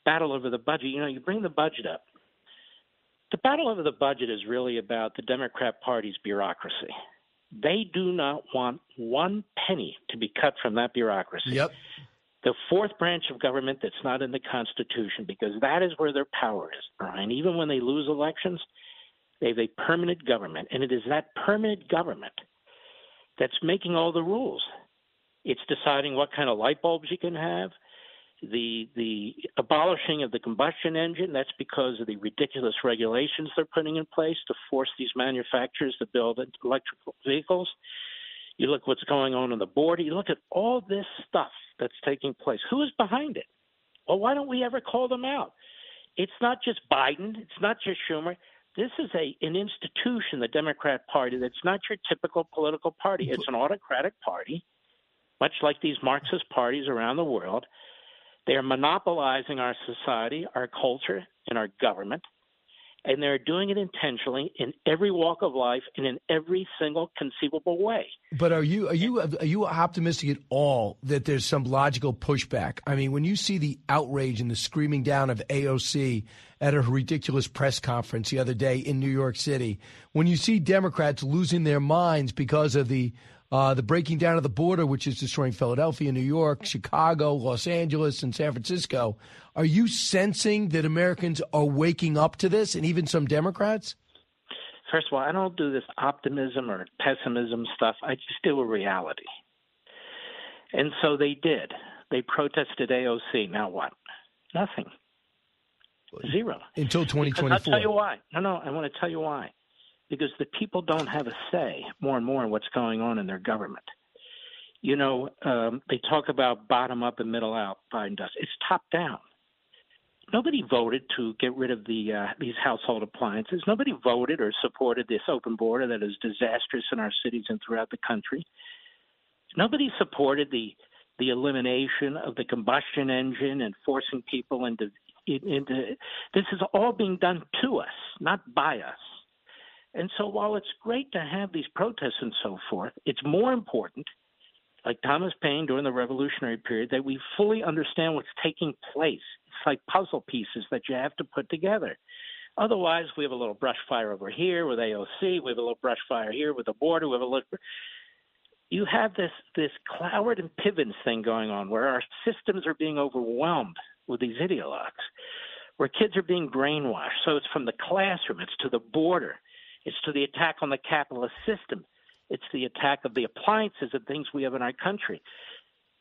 battle over the budget, you know, you bring the budget up. The battle over the budget is really about the Democrat Party's bureaucracy. They do not want one penny to be cut from that bureaucracy. Yep. The fourth branch of government that's not in the Constitution, because that is where their power is, Brian. Even when they lose elections, they have a permanent government, and it is that permanent government that's making all the rules. It's deciding what kind of light bulbs you can have. The the abolishing of the combustion engine, that's because of the ridiculous regulations they're putting in place to force these manufacturers to build electrical vehicles. You look what's going on on the border. You look at all this stuff that's taking place. Who is behind it? Well, why don't we ever call them out? It's not just Biden. It's not just Schumer this is a an institution, the Democrat Party, that's not your typical political party. It's an autocratic party, much like these Marxist parties around the world. They are monopolizing our society, our culture, and our government and they're doing it intentionally in every walk of life and in every single conceivable way. But are you are you are you optimistic at all that there's some logical pushback? I mean, when you see the outrage and the screaming down of AOC at a ridiculous press conference the other day in New York City, when you see Democrats losing their minds because of the uh, the breaking down of the border, which is destroying Philadelphia, New York, Chicago, Los Angeles, and San Francisco. Are you sensing that Americans are waking up to this, and even some Democrats? First of all, I don't do this optimism or pessimism stuff. I just deal with reality. And so they did. They protested AOC. Now what? Nothing. Zero. Until 2024. I'll tell you why. No, no, I want to tell you why because the people don't have a say more and more in what's going on in their government. You know, um, they talk about bottom up and middle out. Biden does. It's top down. Nobody voted to get rid of the uh, these household appliances. Nobody voted or supported this open border that is disastrous in our cities and throughout the country. Nobody supported the the elimination of the combustion engine and forcing people into into this is all being done to us, not by us. And so while it's great to have these protests and so forth, it's more important, like Thomas Paine during the revolutionary period, that we fully understand what's taking place. It's like puzzle pieces that you have to put together. Otherwise, we have a little brush fire over here with AOC. We have a little brush fire here with the border. We have a little. You have this this Cloward and Pivens thing going on, where our systems are being overwhelmed with these ideologues, where kids are being brainwashed. So it's from the classroom, it's to the border, it's to the attack on the capitalist system, it's the attack of the appliances and things we have in our country.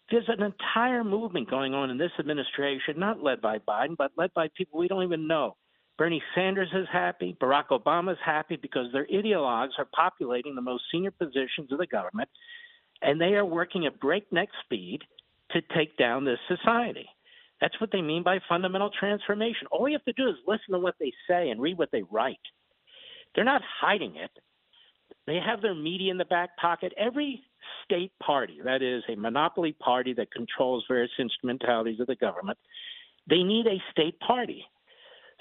There's an entire movement going on in this administration, not led by Biden, but led by people we don't even know. Bernie Sanders is happy. Barack Obama is happy because their ideologues are populating the most senior positions of the government, and they are working at breakneck speed to take down this society. That's what they mean by fundamental transformation. All you have to do is listen to what they say and read what they write. They're not hiding it. They have their media in the back pocket. Every state party, that is a monopoly party that controls various instrumentalities of the government, they need a state party.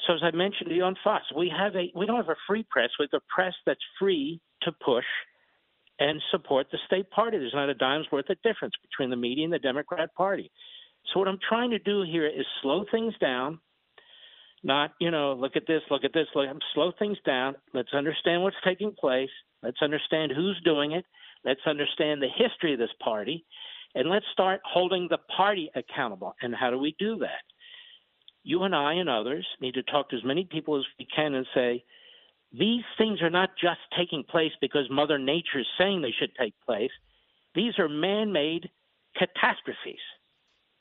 So as I mentioned to you on Fox, we have a we don't have a free press. We have a press that's free to push and support the state party. There's not a dime's worth of difference between the media and the Democrat Party. So what I'm trying to do here is slow things down, not you know look at this, look at this, look, slow things down. Let's understand what's taking place. Let's understand who's doing it. Let's understand the history of this party, and let's start holding the party accountable. And how do we do that? you and I and others need to talk to as many people as we can and say, these things are not just taking place because Mother Nature is saying they should take place. These are man made catastrophes.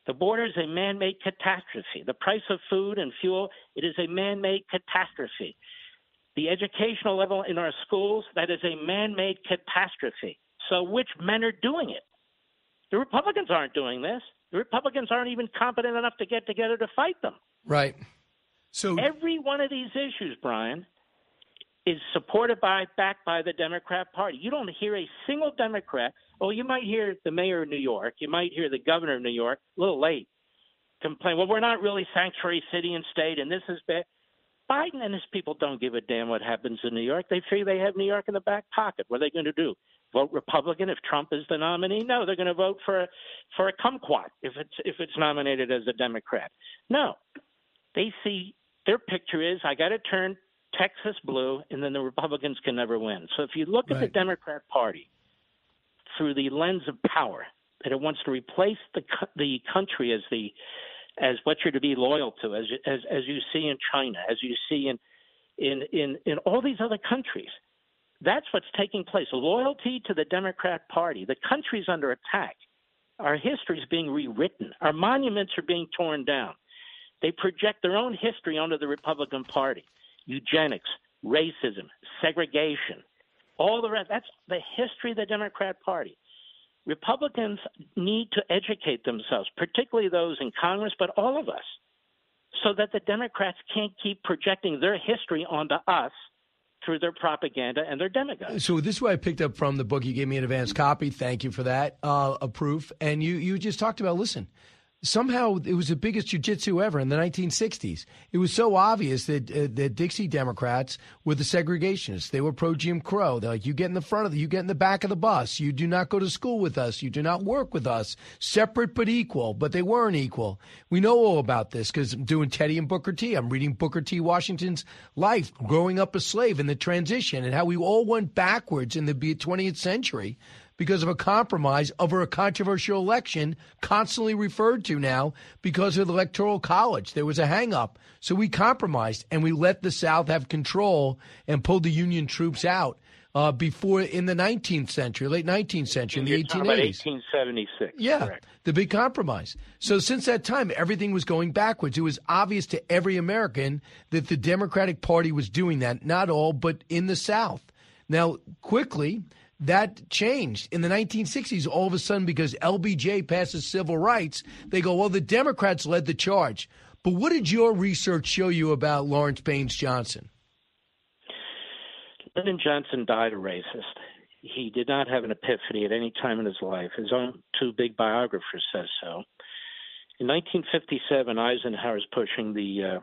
The border is a man made catastrophe. The price of food and fuel, it is a man made catastrophe. The educational level in our schools, that is a man made catastrophe. So, which men are doing it? The Republicans aren't doing this. The Republicans aren't even competent enough to get together to fight them. Right. So every one of these issues, Brian, is supported by, backed by the Democrat Party. You don't hear a single Democrat. Oh, you might hear the mayor of New York, you might hear the governor of New York, a little late, complain. Well, we're not really sanctuary city and state, and this is bad. Biden and his people don't give a damn what happens in New York. They figure they have New York in the back pocket. What are they going to do? Vote Republican if Trump is the nominee? No, they're going to vote for a, for a kumquat if it's if it's nominated as a Democrat. No, they see their picture is I got to turn Texas blue, and then the Republicans can never win. So if you look right. at the Democrat Party through the lens of power, that it wants to replace the the country as the as what you're to be loyal to, as as as you see in China, as you see in in in in all these other countries. That's what's taking place. Loyalty to the Democrat Party. The country's under attack. Our history is being rewritten. Our monuments are being torn down. They project their own history onto the Republican Party eugenics, racism, segregation, all the rest. That's the history of the Democrat Party. Republicans need to educate themselves, particularly those in Congress, but all of us, so that the Democrats can't keep projecting their history onto us through their propaganda and their demagogues. So this is what I picked up from the book. You gave me an advance copy. Thank you for that. Uh, a proof. And you you just talked about. Listen, somehow it was the biggest jujitsu ever in the 1960s. It was so obvious that uh, the Dixie Democrats were the segregationists. They were pro Jim Crow. They're like, you get in the front of the, you get in the back of the bus. You do not go to school with us. You do not work with us. Separate but equal, but they weren't equal. We know all about this because I'm doing Teddy and Booker T. I'm reading Booker T. Washington's life, growing up a slave, and the transition, and how we all went backwards in the 20th century because of a compromise over a controversial election constantly referred to now because of the electoral college. There was a hangup. So we compromised and we let the South have control and pulled the Union troops out. Uh, before in the 19th century, late 19th century, in the 1880s. 1876. Yeah, correct. the big compromise. So since that time, everything was going backwards. It was obvious to every American that the Democratic Party was doing that. Not all, but in the South. Now, quickly, that changed in the 1960s. All of a sudden, because LBJ passes civil rights, they go, well, the Democrats led the charge. But what did your research show you about Lawrence Baines Johnson? Lyndon Johnson died a racist. He did not have an epiphany at any time in his life. His own two big biographers says so. In 1957, Eisenhower is pushing the uh,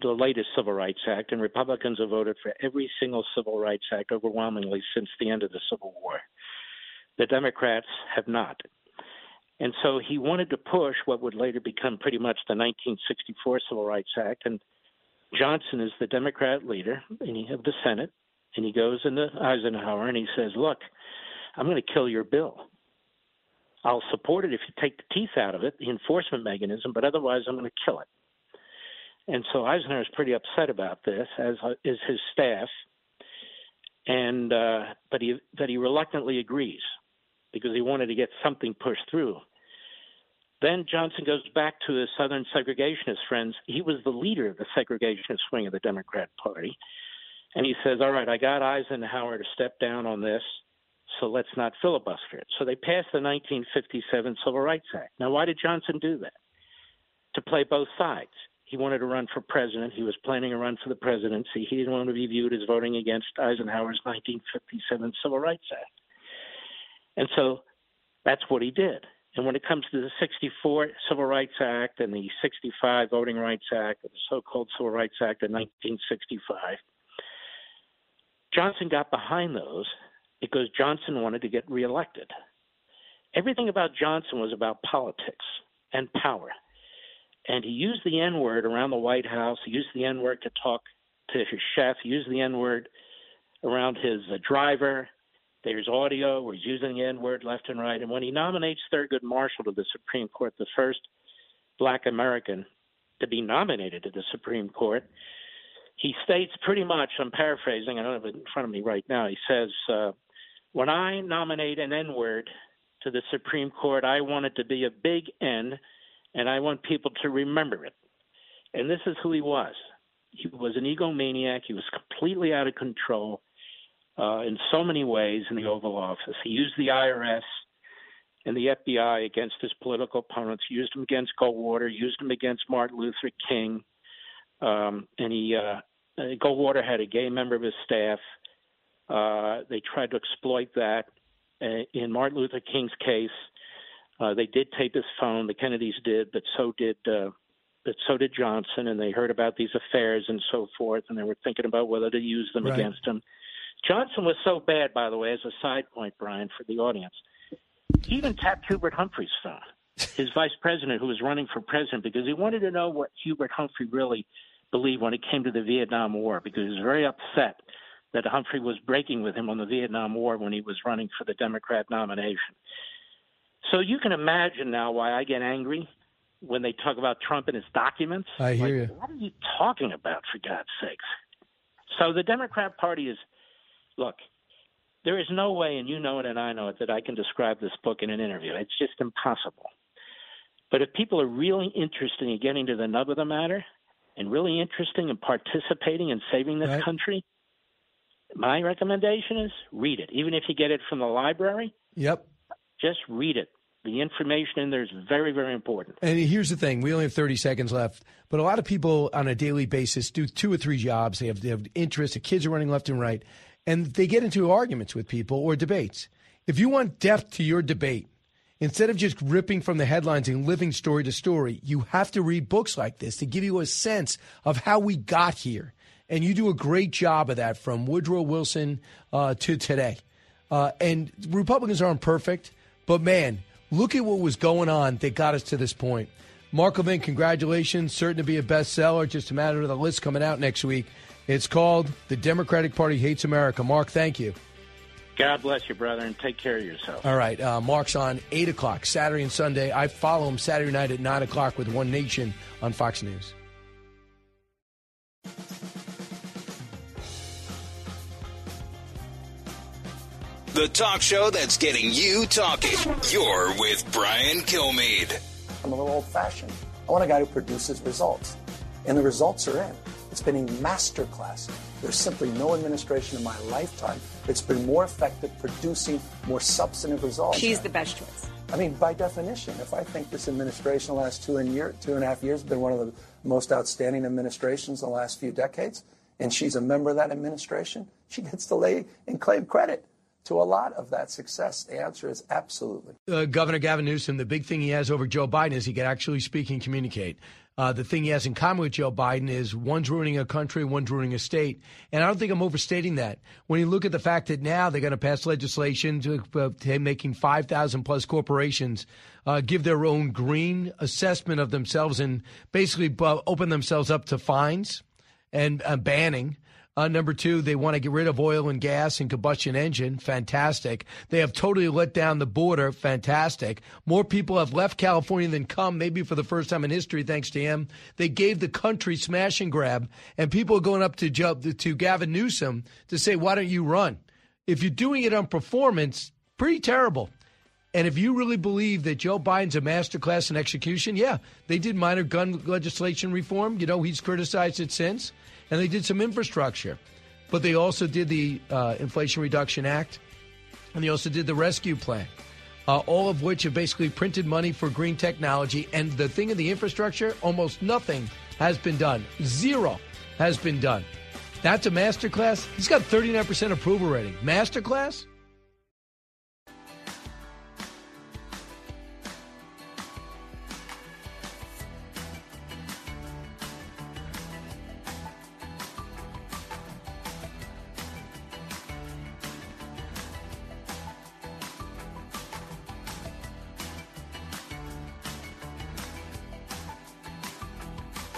the latest Civil Rights Act, and Republicans have voted for every single Civil Rights Act overwhelmingly since the end of the Civil War. The Democrats have not. And so he wanted to push what would later become pretty much the 1964 Civil Rights Act. And Johnson is the Democrat leader of the Senate, and he goes into Eisenhower and he says, "Look, I'm going to kill your bill. I'll support it if you take the teeth out of it, the enforcement mechanism, but otherwise I'm going to kill it." And so Eisenhower is pretty upset about this, as is his staff, and uh, but he but he reluctantly agrees because he wanted to get something pushed through. Then Johnson goes back to his Southern segregationist friends. He was the leader of the segregationist wing of the Democrat Party. And he says, All right, I got Eisenhower to step down on this, so let's not filibuster it. So they passed the 1957 Civil Rights Act. Now, why did Johnson do that? To play both sides. He wanted to run for president. He was planning to run for the presidency. He didn't want to be viewed as voting against Eisenhower's 1957 Civil Rights Act. And so that's what he did. And when it comes to the 64 Civil Rights Act and the 65 Voting Rights Act, the so called Civil Rights Act of 1965, Johnson got behind those because Johnson wanted to get reelected. Everything about Johnson was about politics and power. And he used the N word around the White House. He used the N word to talk to his chef. He used the N word around his uh, driver. There's audio where he's using the N word left and right. And when he nominates Thurgood Marshall to the Supreme Court, the first black American to be nominated to the Supreme Court, he states pretty much, I'm paraphrasing, I don't have it in front of me right now. He says, uh, When I nominate an N word to the Supreme Court, I want it to be a big N, and I want people to remember it. And this is who he was. He was an egomaniac. He was completely out of control uh, in so many ways in the Oval Office. He used the IRS and the FBI against his political opponents, used them against Goldwater, used them against Martin Luther King. Um, and he, uh, Goldwater had a gay member of his staff. Uh, they tried to exploit that. Uh, in Martin Luther King's case, uh, they did tape his phone. The Kennedys did, but so did uh, but so did Johnson. And they heard about these affairs and so forth, and they were thinking about whether to use them Right. against him. Johnson was so bad, by the way, as a side point, Brian, for the audience. He even tapped Hubert Humphrey's phone, his vice president, who was running for president, because he wanted to know what Hubert Humphrey really believed when it came to the Vietnam War, because he was very upset that Humphrey was breaking with him on the Vietnam War when he was running for the Democrat nomination. So you can imagine now why I get angry when they talk about Trump and his documents. I hear Like, you. What are you talking about, for God's sakes? So the Democrat Party is, look, there is no way, and you know it and I know it, that I can describe this book in an interview. It's just impossible. But if people are really interested in getting to the nub of the matter and really interested in participating in saving this country, my recommendation is read it. Even if you get it from the library, Yep. Just read it. The information in there is very, very important. And here's the thing: we only have 30 seconds left, but a lot of people on a daily basis do two or three jobs. They have they have interests. The kids are running left and right, and they get into arguments with people or debates. If you want depth to your debate, instead of just ripping from the headlines and living story to story, you have to read books like this to give you a sense of how we got here. And you do a great job of that from Woodrow Wilson uh, to today. Uh, and Republicans aren't perfect, but man, look at what was going on that got us to this point. Mark Levin, congratulations. Certain to be a bestseller. Just a matter of the list coming out next week. It's called The Democratic Party Hates America. Mark, thank you. God bless you, brother, and take care of yourself. All right. Uh, Mark's on 8 o'clock, Saturday and Sunday. I follow him Saturday night at 9 o'clock with One Nation on Fox News. The talk show that's getting you talking. You're with Brian Kilmeade. I'm a little old fashioned. I want a guy who produces results. And the results are in. It's been a masterclass. There's simply no administration in my lifetime that's been more effective producing more substantive results. She's the best choice. I mean, by definition, if I think this administration the last two and year, two and a half years has been one of the most outstanding administrations in the last few decades, and she's a member of that administration, she gets to lay and claim credit to a lot of that success. The answer is absolutely. uh, Governor Gavin Newsom, the big thing he has over Joe Biden is he can actually speak and communicate. Uh, the thing he has in common with Joe Biden is one's ruining a country, one's ruining a state. And I don't think I'm overstating that. When you look at the fact that now they're going to pass legislation to, uh, to making 5,000 plus corporations uh, give their own green assessment of themselves and basically open themselves up to fines and uh, banning. Uh, number two, they want to get rid of oil and gas and combustion engine. Fantastic. They have totally let down the border. Fantastic. More people have left California than come, maybe for the first time in history, thanks to him. They gave the country smash and grab, and people are going up to to Gavin Newsom to say, "Why don't you run?" If you're doing it on performance, pretty terrible. And if you really believe that Joe Biden's a masterclass in execution, yeah, they did minor gun legislation reform. You know, he's criticized it since. And they did some infrastructure. But they also did the uh, Inflation Reduction Act. And they also did the rescue plan, uh, all of which have basically printed money for green technology. And the thing in the infrastructure, almost nothing has been done. Zero has been done. That's a masterclass. He's got 39% approval rating. Masterclass?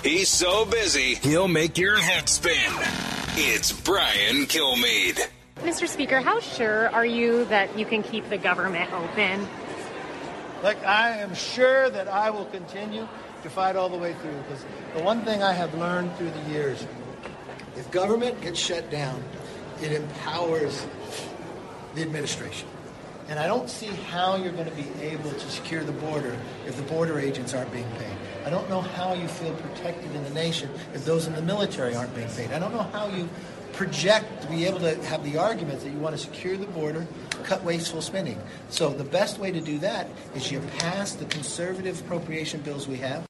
He's so busy, he'll make your head spin. It's Brian Kilmeade. Mr. Speaker, how sure are you that you can keep the government open? Look, I am sure that I will continue to fight all the way through because the one thing I have learned through the years if government gets shut down, it empowers the administration. And I don't see how you're going to be able to secure the border if the border agents aren't being paid. I don't know how you feel protected in the nation if those in the military aren't being paid. I don't know how you project to be able to have the argument that you want to secure the border, cut wasteful spending. So the best way to do that is you pass the conservative appropriation bills we have.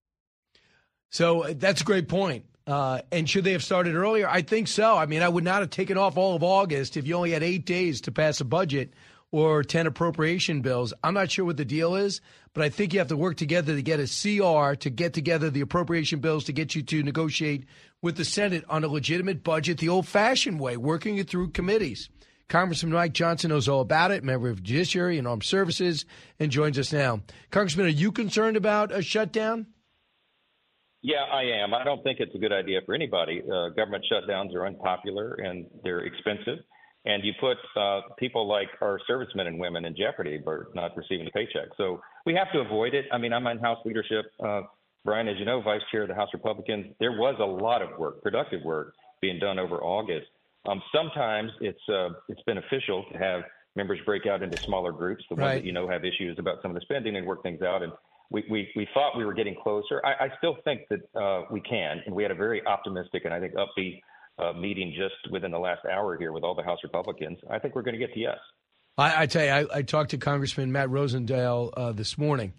So uh, that's a great point. Uh, and should they have started earlier? I think so. I mean, I would not have taken off all of August if you only had eight days to pass a budget or 10 appropriation bills. I'm not sure what the deal is, but I think you have to work together to get a CR, to get together the appropriation bills, to get you to negotiate with the Senate on a legitimate budget the old fashioned way, working it through committees. Congressman Mike Johnson knows all about it, member of Judiciary and Armed Services, and joins us now. Congressman, are you concerned about a shutdown? Yeah, I am. I don't think it's a good idea for anybody. Uh, government shutdowns are unpopular and they're expensive and you put uh, people like our servicemen and women in jeopardy by not receiving a paycheck. So we have to avoid it. I mean, I'm in House leadership. Uh, Brian, as you know, Vice Chair of the House Republicans, there was a lot of work, productive work, being done over August. Um, sometimes it's uh, it's beneficial to have members break out into smaller groups, the right. ones that you know have issues about some of the spending and work things out. And we, we, we thought we were getting closer. I, I still think that uh, we can, and we had a very optimistic and I think upbeat uh, meeting just within the last hour here with all the House Republicans, I think we're going to get to yes. I, I tell you, I, I, talked to Congressman Matt Rosendale uh, this morning.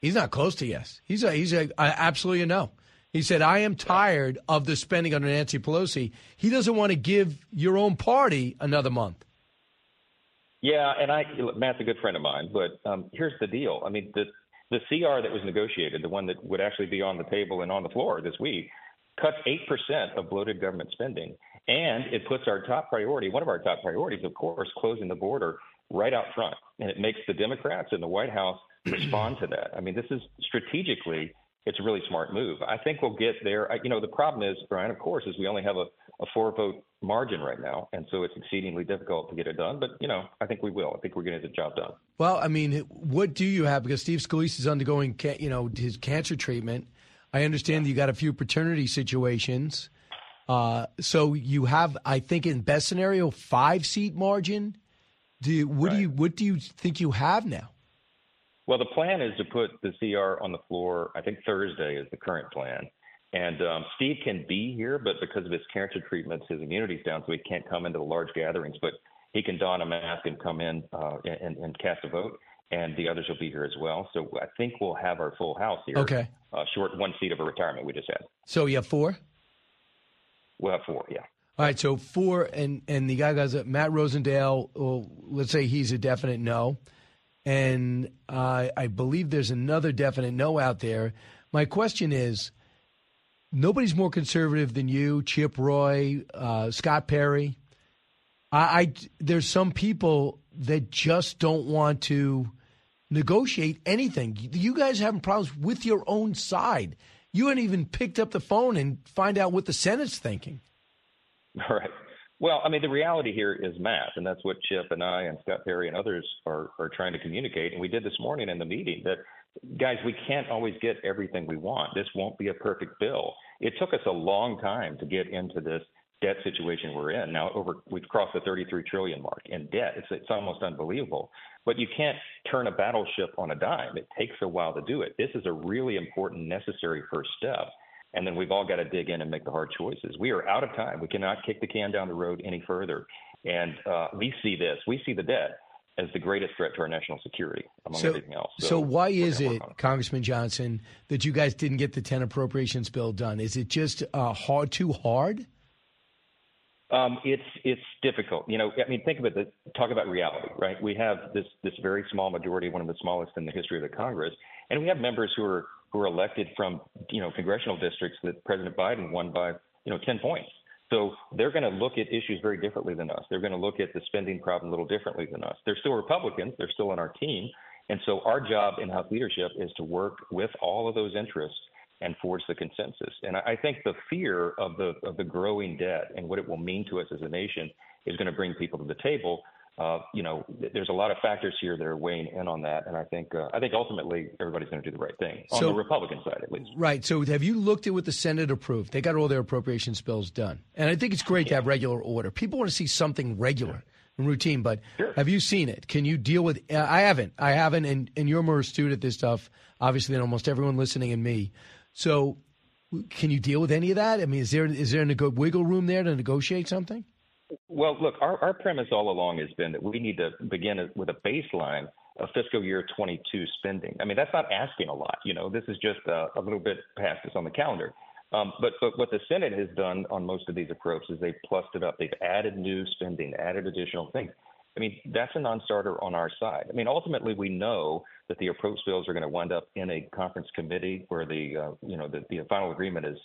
He's not close to yes. He's a, he's a, a, absolutely a no. He said, I am tired of the spending under Nancy Pelosi. He doesn't want to give your own party another month. Yeah, and I Matt's a good friend of mine, but um, here's the deal. I mean, the the CR that was negotiated, the one that would actually be on the table and on the floor this week, cuts 8% of bloated government spending. And it puts our top priority, one of our top priorities, of course, closing the border right out front. And it makes the Democrats in the White House [CLEARS THROAT] respond to that. I mean, this is strategically, it's a really smart move. I think we'll get there. You know, the problem is, Brian, of course, is we only have a, a four vote margin right now. And so it's exceedingly difficult to get it done. But, you know, I think we will. I think we're getting the job done. Well, I mean, what do you have? Because Steve Scalise is undergoing, you know, his cancer treatment. I understand you got a few paternity situations. Uh, so you have, I think, in best scenario, five seat margin. Do you, what right. do you what do you think you have now? Well, the plan is to put the CR on the floor. I think Thursday is the current plan. And um, Steve can be here, but because of his cancer treatments, his immunity's down, so he can't come into the large gatherings. But he can don a mask and come in uh, and, and cast a vote and the others will be here as well. So I think we'll have our full house here. Okay. Uh, short one seat of a retirement we just had. So you have four. We'll have four. Yeah. All right. So four, and and the guy goes Matt Rosendale. Well, let's say he's a definite no, and uh, I believe there's another definite no out there. My question is. Nobody's more conservative than you, Chip Roy, uh, Scott Perry. I, I there's some people that just don't want to negotiate anything. You guys having problems with your own side. You hadn't even picked up the phone and find out what the Senate's thinking. All [LAUGHS] right. Well, I mean, the reality here is math, and that's what Chip and I and Scott Perry and others are, are trying to communicate. And we did this morning in the meeting that, guys, we can't always get everything we want. This won't be a perfect bill. It took us a long time to get into this debt situation we're in. Now, over we've crossed the 33 trillion mark in debt. It's it's almost unbelievable. But you can't turn a battleship on a dime. It takes a while to do it. This is a really important, necessary first step and then we've all got to dig in and make the hard choices. We are out of time. We cannot kick the can down the road any further. And uh, we see this. We see the debt as the greatest threat to our national security, among so, everything else. So, so why is it, Congressman Johnson, that you guys didn't get the 10 appropriations bill done? Is it just uh, hard, too hard? Um, it's it's difficult. You know, I mean, think about it. Talk about reality, right? We have this this very small majority, one of the smallest in the history of the Congress, and we have members who are who are elected from you know congressional districts that President Biden won by you know 10 points. So they're going to look at issues very differently than us. They're going to look at the spending problem a little differently than us. They're still Republicans. They're still on our team. And so our job in House leadership is to work with all of those interests and forge the consensus. And I think the fear of the of the growing debt and what it will mean to us as a nation is going to bring people to the table uh, you know, there's a lot of factors here that are weighing in on that, and I think uh, I think ultimately everybody's going to do the right thing on the Republican side, at least. Right. So, have you looked at what the Senate approved? They got all their appropriations bills done, and I think it's great yeah. to have regular order. People want to see something regular and routine, but sure. have you seen it? Can you deal with? Uh, I haven't. I haven't, and and you're more astute at this stuff, obviously, than almost everyone listening and me. So, can you deal with any of that? I mean, is there is there a good wiggle room there to negotiate something? Well, look, our, our premise all along has been that we need to begin with a baseline of fiscal year 22 spending. I mean, that's not asking a lot. You know, this is just a, a little bit past this on the calendar. Um, but, but what the Senate has done on most of these approaches is they've plussed it up. They've added new spending, added additional things. I mean, that's a non-starter on our side. I mean, ultimately, we know that the approach bills are going to wind up in a conference committee where the, uh, you know, the, the final agreement is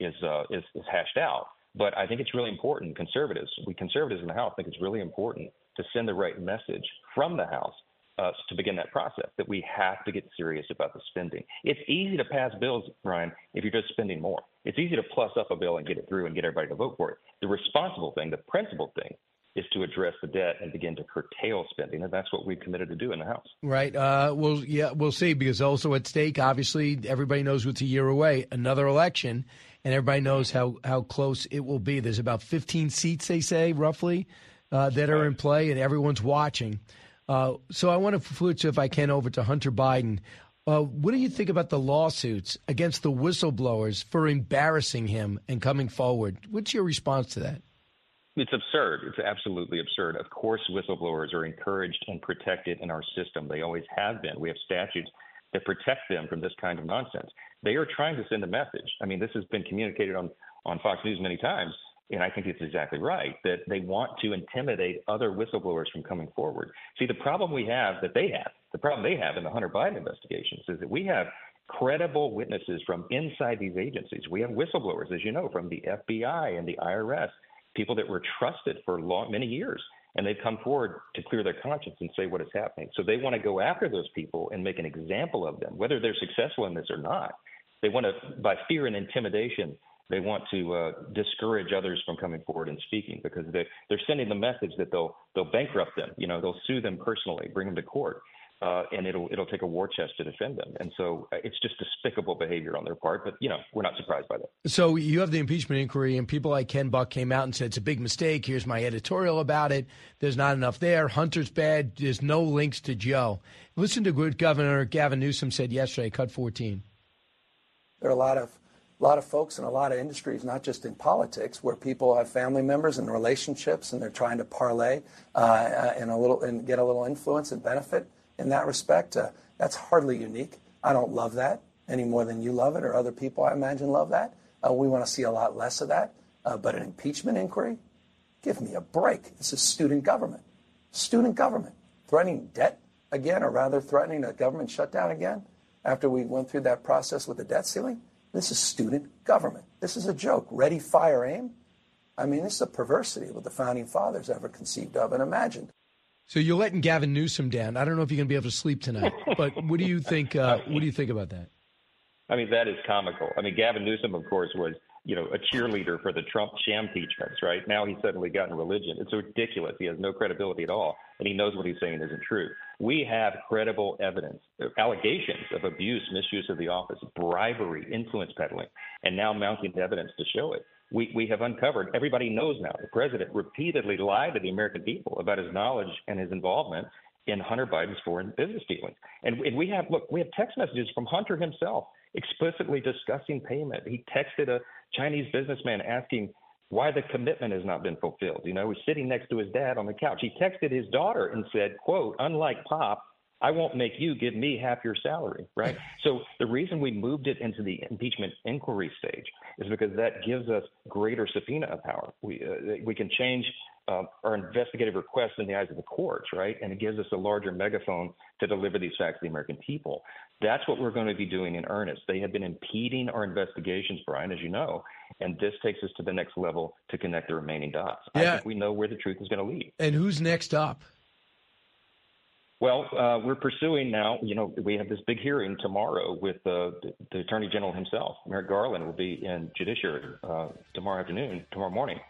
is, uh, is is hashed out. But I think it's really important, conservatives, we conservatives in the House think it's really important to send the right message from the House uh, to begin that process that we have to get serious about the spending. It's easy to pass bills, Brian, if you're just spending more. It's easy to plus up a bill and get it through and get everybody to vote for it. The responsible thing, the principal thing, is to address the debt and begin to curtail spending, and that's what we've committed to do in the House. Right. Uh, well, yeah, we'll see. Because also at stake, obviously, everybody knows what's a year away, another election, and everybody knows how, how close it will be. There's about 15 seats, they say, roughly, uh, that are in play, and everyone's watching. Uh, so I want to switch, if I can, over to Hunter Biden. Uh, what do you think about the lawsuits against the whistleblowers for embarrassing him and coming forward? What's your response to that? It's absurd. It's absolutely absurd. Of course, whistleblowers are encouraged and protected in our system. They always have been. We have statutes that protect them from this kind of nonsense. They are trying to send a message. I mean, this has been communicated on, on Fox News many times, and I think it's exactly right that they want to intimidate other whistleblowers from coming forward. See, the problem we have that they have, the problem they have in the Hunter Biden investigations is that we have credible witnesses from inside these agencies. We have whistleblowers, as you know, from the FBI and the IRS, people that were trusted for long, many years and they've come forward to clear their conscience and say what is happening. So they want to go after those people and make an example of them, whether they're successful in this or not. They want to, by fear and intimidation, they want to uh, discourage others from coming forward and speaking because they, they're sending the message that they'll they'll bankrupt them. You know, they'll sue them personally, bring them to court uh, and it'll it'll take a war chest to defend them. And so uh, it's just despicable behavior on their part. But you know, we're not surprised by that. So you have the impeachment inquiry, and people like Ken Buck came out and said it's a big mistake. Here's my editorial about it. There's not enough there. Hunter's bad. There's no links to Joe. Listen to what Governor Gavin Newsom said yesterday. Cut 14. There are a lot of a lot of folks in a lot of industries, not just in politics, where people have family members and relationships, and they're trying to parlay uh, uh and a little and get a little influence and benefit in that respect. Uh, that's hardly unique. I don't love that any more than you love it or other people, I imagine, love that. Uh, we want to see a lot less of that. Uh, but an impeachment inquiry? Give me a break. This is student government. Student government. Threatening debt again, or rather threatening a government shutdown again after we went through that process with the debt ceiling? This is student government. This is a joke. Ready, fire, aim. I mean, this is a perversity what the founding fathers ever conceived of and imagined. So you're letting Gavin Newsom down. I don't know if you're going to be able to sleep tonight, but what do you think? Uh, [LAUGHS] what do you think about that? I mean, that is comical. I mean, Gavin Newsom, of course, was you know a cheerleader for the Trump sham impeachments, right? Now he's suddenly gotten religion. It's ridiculous. He has no credibility at all, and he knows what he's saying isn't true. We have credible evidence, allegations of abuse, misuse of the office, bribery, influence peddling, and now mounting evidence to show it. We, we have uncovered, everybody knows now, the president repeatedly lied to the American people about his knowledge and his involvement in Hunter Biden's foreign business dealings. And, and we have, look, we have text messages from Hunter himself explicitly discussing payment. He texted a Chinese businessman asking why the commitment has not been fulfilled. You know, he's sitting next to his dad on the couch. He texted his daughter and said, quote, unlike Pop, I won't make you give me half your salary, right? [LAUGHS] so the reason we moved it into the impeachment inquiry stage is because that gives us greater subpoena power. We uh, we can change uh, our investigative requests in the eyes of the courts, right? And it gives us a larger megaphone to deliver these facts to the American people. That's what we're going to be doing in earnest. They have been impeding our investigations, Brian, as you know, and this takes us to the next level to connect the remaining dots. Yeah. I think we know where the truth is going to lead. And who's next up? Well, uh, we're pursuing now. You know, we have this big hearing tomorrow with uh, the, the Attorney General himself. Merrick Garland will be in Judiciary uh, tomorrow afternoon, tomorrow morning,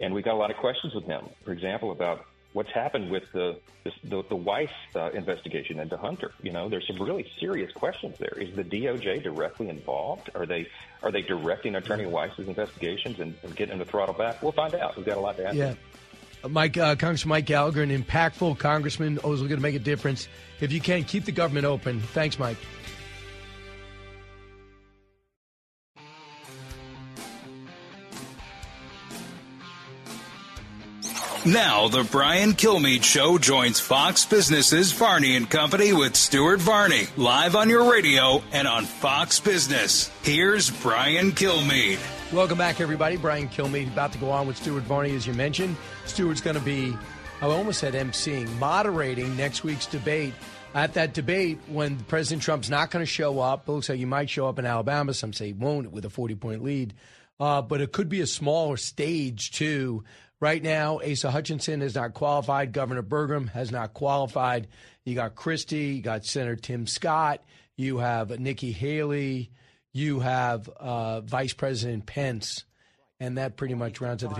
and we've got a lot of questions with him. For example, about what's happened with the the, the Weiss uh, investigation into Hunter. You know, there's some really serious questions there. Is the DOJ directly involved? Are they are they directing Attorney Weiss's investigations and, and getting him to throttle back? We'll find out. We've got a lot to ask. Yeah. Mike, uh, Congressman Mike Gallagher, an impactful congressman, always looking to make a difference. If you can, keep the government open. Thanks, Mike. Now, the Brian Kilmeade Show joins Fox Business's Varney and Company with Stuart Varney, live on your radio and on Fox Business. Here's Brian Kilmeade. Welcome back, everybody. Brian Kilmeade about to go on with Stuart Varney, as you mentioned. Stuart's going to be, I almost said emceeing, moderating next week's debate. At that debate, when President Trump's not going to show up, it looks like he might show up in Alabama. Some say he won't with a 40 point lead. Uh, but it could be a smaller stage, too. Right now, Asa Hutchinson has not qualified. Governor Burgum has not qualified. You got Christie, you got Senator Tim Scott, you have Nikki Haley, you have uh, Vice President Pence, and that pretty much rounds it.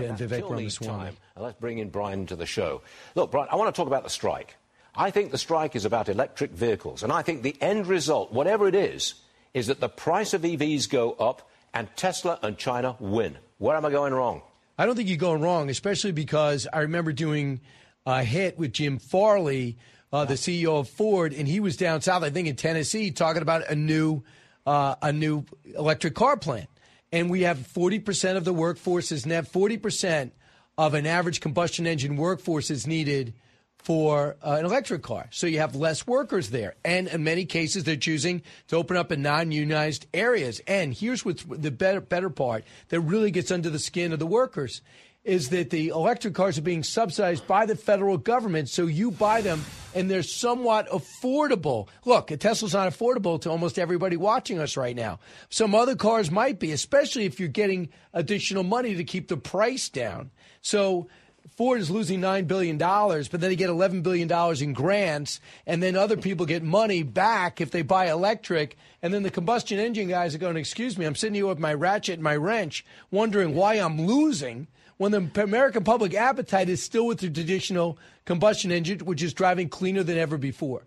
Ramaswamy. time. And let's bring in Brian to the show. Look, Brian, I want to talk about the strike. I think the strike is about electric vehicles, and I think the end result, whatever it is, is that the price of EVs go up and Tesla and China win. Where am I going wrong? I don't think you're going wrong, especially because I remember doing a hit with Jim Farley, uh, the CEO of Ford, and he was down south, I think in Tennessee, talking about a new uh, a new electric car plant. And we have 40% of the workforce is net 40% of an average combustion engine workforce is needed for uh, an electric car. So you have less workers there. And in many cases, they're choosing to open up in non unionized areas. And here's what's the better, better part that really gets under the skin of the workers is that the electric cars are being subsidized by the federal government. So you buy them and they're somewhat affordable. Look, a Tesla's not affordable to almost everybody watching us right now. Some other cars might be, especially if you're getting additional money to keep the price down. So Ford is losing $9 billion, but then they get $11 billion in grants, and then other people get money back if they buy electric. And then the combustion engine guys are going, Excuse me, I'm sitting here with my ratchet and my wrench, wondering why I'm losing when the American public appetite is still with the traditional combustion engine, which is driving cleaner than ever before.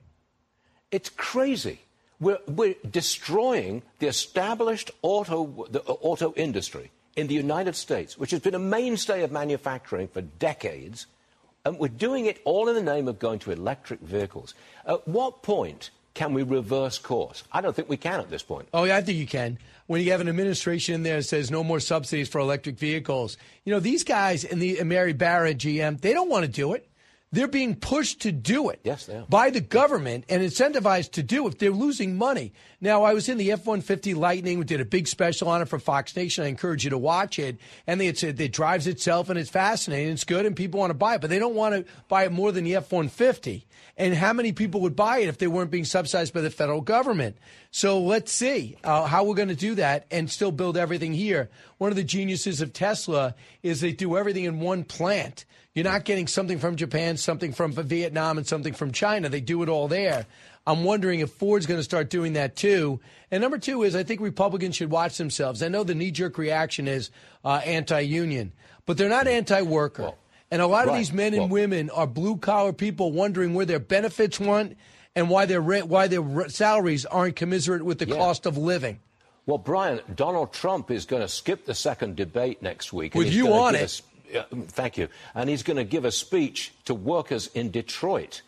It's crazy. We're, we're destroying the established auto, the auto industry in the United States, which has been a mainstay of manufacturing for decades, and we're doing it all in the name of going to electric vehicles. At what point can we reverse course? I don't think we can at this point. Oh, yeah, I think you can. When you have an administration in there that says no more subsidies for electric vehicles, you know, these guys and the and Mary Barra GM, they don't want to do it. They're being pushed to do it yes, they are. by the government and incentivized to do it. They're losing money. Now, I was in the F 150 Lightning. We did a big special on it for Fox Nation. I encourage you to watch it. And they, it's, it drives itself and it's fascinating. It's good and people want to buy it, but they don't want to buy it more than the F 150. And how many people would buy it if they weren't being subsidized by the federal government? So let's see uh, how we're going to do that and still build everything here. One of the geniuses of Tesla is they do everything in one plant. You're not getting something from Japan, something from Vietnam, and something from China. They do it all there. I'm wondering if Ford's going to start doing that too. And number two is I think Republicans should watch themselves. I know the knee jerk reaction is uh, anti union, but they're not anti worker. and a lot of these men and Well- women are blue collar people wondering where their benefits went and why their rent, why their salaries aren't commiserate with the Yeah. cost of living. Well, Brian, Donald Trump is going to skip the second debate next week. With you on it. Yeah, mm, thank you. And he's going to give a speech to workers in Detroit.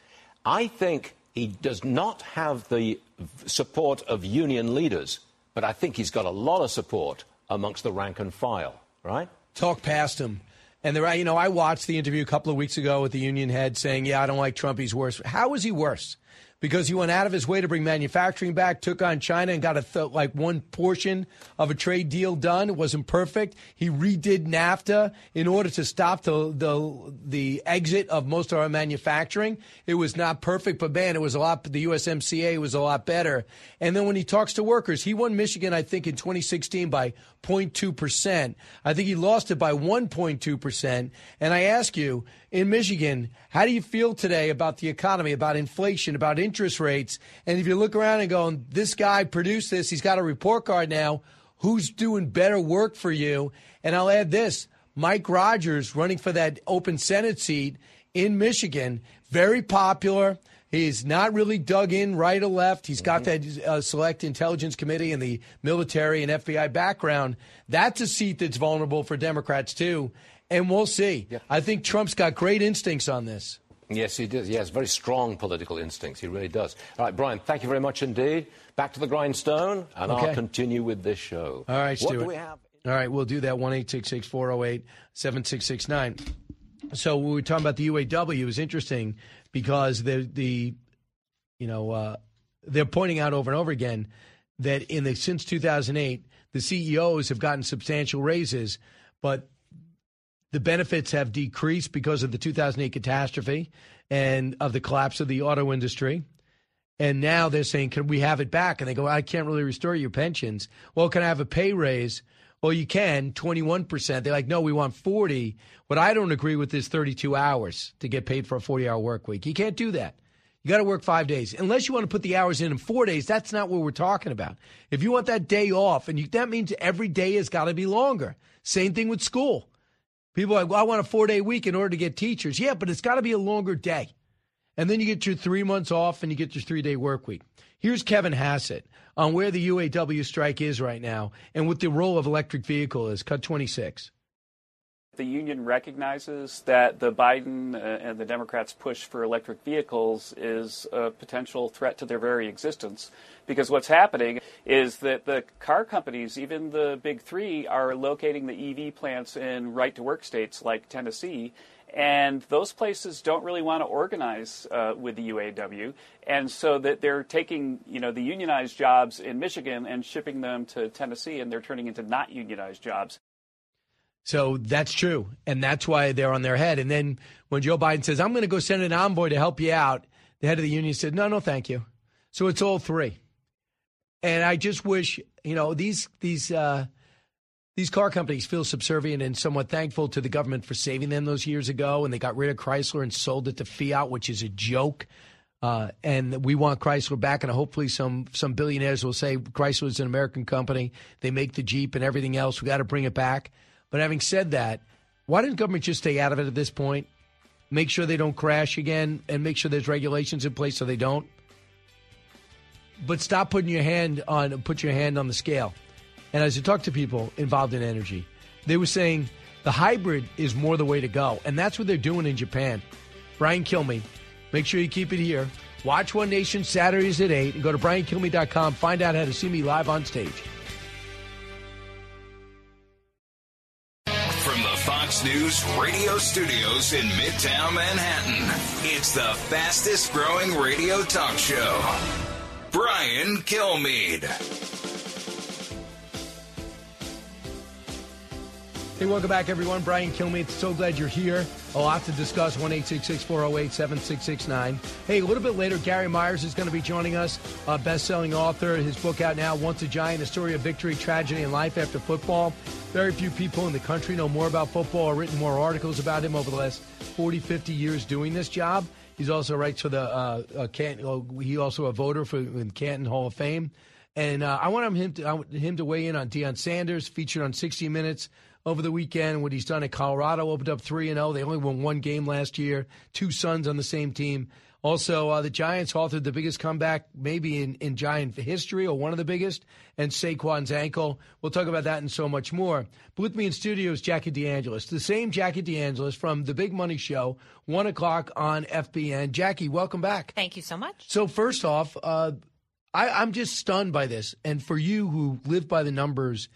I think he does not have the support of union leaders, but I think he's got a lot of support amongst the rank and file, right? talk past him. And there, you know, I watched the interview a couple of weeks ago with the union head saying, "Yeah, I don't like Trump. He's worse." How is he worse? Because he went out of his way to bring manufacturing back, took on China, and got a th- like one portion of a trade deal done. It wasn't perfect. He redid NAFTA in order to stop the the the exit of most of our manufacturing. It was not perfect, but man, it was a lot. The USMCA was a lot better. And then when he talks to workers, he won Michigan, I think, in 2016 by 0.2 percent. I think he lost it by 1.2 percent. And I ask you, in Michigan, how do you feel today about the economy, about inflation, about interest rates? And if you look around and go, this guy produced this, he's got a report card now. Who's doing better work for you? And I'll add this: Mike Rogers running for that open Senate seat in Michigan, very popular. He's not really dug in right or left. He's got that uh, select intelligence committee and the military and FBI background. That's a seat that's vulnerable for Democrats too. And we'll see. I think Trump's got great instincts on this. Yes, he does. He has very strong political instincts. He really does. All right, Brian, thank you very much indeed. Back to the grindstone, and Okay. I'll continue with this show. All right, what Stuart. do we have? All right, we'll do that. One eight six six four zero eight seven six six nine. So we were talking about the UAW, it was interesting because the the you know uh, they're pointing out over and over again that in the since 2008 the CEOs have gotten substantial raises, but the benefits have decreased because of the 2008 catastrophe and of the collapse of the auto industry. And now they're saying, can we have it back? And they go, I can't really restore your pensions. Well, can I have a pay raise? Well, you can, 21%. They're like, no, we want 40. What I don't agree with is 32 hours to get paid for a 40 hour work week. You can't do that. You got to work five days. Unless you want to put the hours in in four days, that's not what we're talking about. If you want that day off, and you, that means every day has got to be longer. Same thing with school. People like, well, I want a four day week in order to get teachers. Yeah, but it's got to be a longer day. And then you get your three months off and you get your three day work week. Here's Kevin Hassett on where the UAW strike is right now and what the role of electric vehicle is. Cut 26. The union recognizes that the Biden uh, and the Democrats' push for electric vehicles is a potential threat to their very existence. Because what's happening is that the car companies, even the big three, are locating the EV plants in right to work states like Tennessee. And those places don't really want to organize uh, with the UAW, and so that they're taking, you know, the unionized jobs in Michigan and shipping them to Tennessee, and they're turning into not unionized jobs. So that's true. And that's why they're on their head. And then when Joe Biden says, I'm going to go send an envoy to help you out, the head of the union said, no, no, thank you. So it's all three. And I just wish, you know, these, these, uh, these car companies feel subservient and somewhat thankful to the government for saving them those years ago. And they got rid of Chrysler and sold it to Fiat, which is a joke. Uh, and we want Chrysler back, and hopefully some some billionaires will say Chrysler is an American company. They make the Jeep and everything else. We got to bring it back. But having said that, why didn't government just stay out of it at this point? Make sure they don't crash again, and make sure there's regulations in place so they don't. But stop putting your hand on put your hand on the scale. And as you talk to people involved in energy, they were saying the hybrid is more the way to go, and that's what they're doing in Japan. Brian Kilmeade, make sure you keep it here. Watch One Nation Saturdays at 8 and go to briankilmeade.com. Find out how to see me live on stage. From the Fox News radio studios in Midtown Manhattan, it's the fastest growing radio talk show. Brian Kilmeade. Hey, welcome back, everyone. Brian Kilmeade, so glad you're here. A lot to discuss. 1 408 7669. Hey, a little bit later, Gary Myers is going to be joining us, a best selling author. His book out now, Once a Giant, a story of victory, tragedy, and life after football. Very few people in the country know more about football or written more articles about him over the last 40, 50 years doing this job. He's also writes for the uh, uh, Canton, uh, he also a voter for the Canton Hall of Fame. And uh, I want him to, I want him to weigh in on Deion Sanders, featured on 60 Minutes over the weekend. What he's done at Colorado, opened up 3 and 0. They only won one game last year, two sons on the same team. Also, uh, the Giants authored the biggest comeback maybe in, in Giant history or one of the biggest, and Saquon's ankle. We'll talk about that and so much more. But with me in studio is Jackie DeAngelis, the same Jackie DeAngelis from The Big Money Show, 1 o'clock on FBN. Jackie, welcome back. Thank you so much. So, first off, uh, I, I'm just stunned by this. And for you who live by the numbers,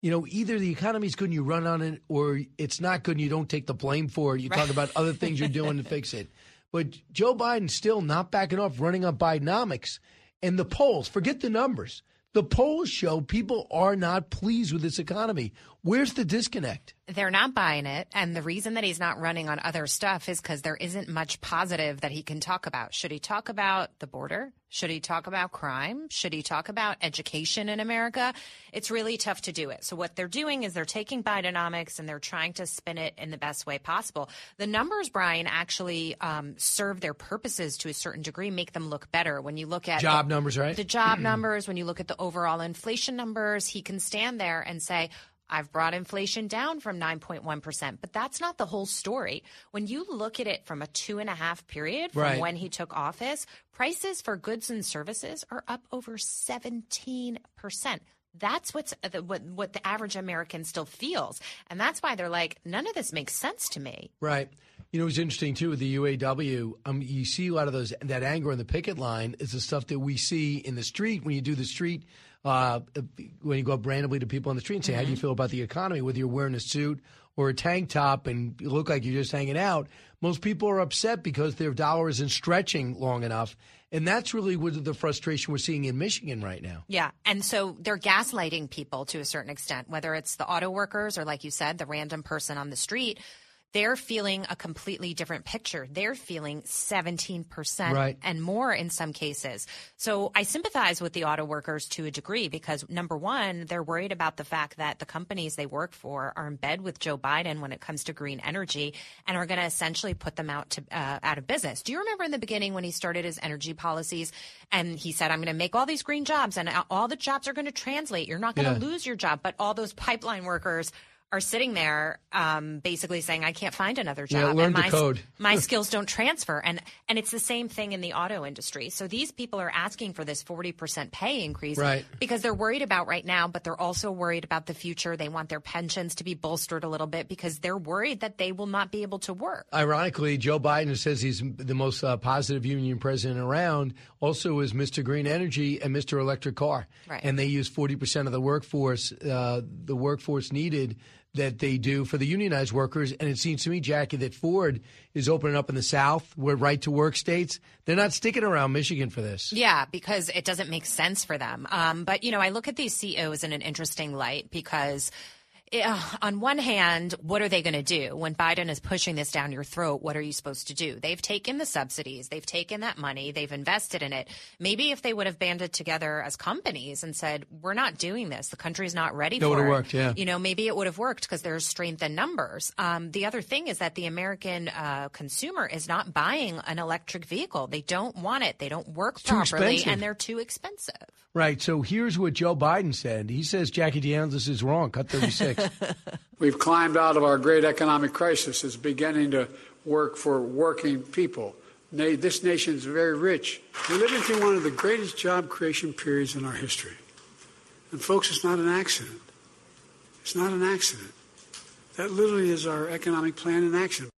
you know, either the economy's good and you run on it, or it's not good and you don't take the blame for it. You talk about other things you're doing to fix it. But Joe Biden's still not backing off, running on Bidenomics. And the polls, forget the numbers. The polls show people are not pleased with this economy. Where's the disconnect? They're not buying it. And the reason that he's not running on other stuff is because there isn't much positive that he can talk about. Should he talk about the border? Should he talk about crime? Should he talk about education in America? It's really tough to do it. So what they're doing is they're taking Bidenomics and they're trying to spin it in the best way possible. The numbers, Brian, actually um, serve their purposes to a certain degree, make them look better. When you look at Job the, numbers, right? The job [CLEARS THROAT] numbers, when you look at the overall inflation numbers, he can stand there and say, I've brought inflation down from 9.1%, but that's not the whole story. When you look at it from a two and a half period from Right. when he took office, prices for goods and services are up over 17%. That's what's uh, the, what, what the average American still feels. And that's why they're like, none of this makes sense to me. Right. You know, it's interesting too with the UAW. Um, you see a lot of those that anger on the picket line is the stuff that we see in the street when you do the street. Uh, when you go up randomly to people on the street and say, "How do you feel about the economy?" Whether you're wearing a suit or a tank top and you look like you're just hanging out, most people are upset because their dollar isn't stretching long enough, and that's really what the frustration we're seeing in Michigan right now. Yeah. And so they're gaslighting people to a certain extent, whether it's the auto workers or, like you said, the random person on the street. They're feeling a completely different picture. They're feeling 17% Right. and more in some cases. So I sympathize with the auto workers to a degree because number one, they're worried about the fact that the companies they work for are in bed with Joe Biden when it comes to green energy and are going to essentially put them out to uh, out of business. Do you remember in the beginning when he started his energy policies and he said, "I'm going to make all these green jobs and all the jobs are going to translate. You're not going to Yeah. lose your job." But all those pipeline workers are sitting there um, basically saying, "I can't find another Yeah, job." learn and my, code. [LAUGHS] my skills don't transfer and and it's the same thing in the auto industry so these people are asking for this 40% pay increase Right. because they're worried about right now but they're also worried about the future they want their pensions to be bolstered a little bit because they're worried that they will not be able to work Ironically, Joe Biden, says he's the most uh, positive union president around, also is Mr. Green Energy and Mr. Electric Car. Right. And they use 40% of the workforce, uh, the workforce needed that they do for the unionized workers. And it seems to me, Jackie, that Ford is opening up in the South, where right to work states. They're not sticking around Michigan for this. Yeah, because it doesn't make sense for them. Um, but, you know, I look at these CEOs in an interesting light because. Uh, on one hand, what are they going to do when Biden is pushing this down your throat? What are you supposed to do? They've taken the subsidies, they've taken that money, they've invested in it. Maybe if they would have banded together as companies and said, "We're not doing this. The country's not ready That for it." worked, yeah. You know, maybe it would have worked because there's strength in numbers. Um, the other thing is that the American uh, consumer is not buying an electric vehicle. They don't want it. They don't work too properly, and they're too expensive. Right. So here's what Joe Biden said. He says Jackie DeAngelis is wrong. Cut 36. We've climbed out of our great economic crisis. It's beginning to work for working people. This nation is very rich. We're living through one of the greatest job creation periods in our history. And, folks, it's not an accident. It's not an accident. That literally is our economic plan in action.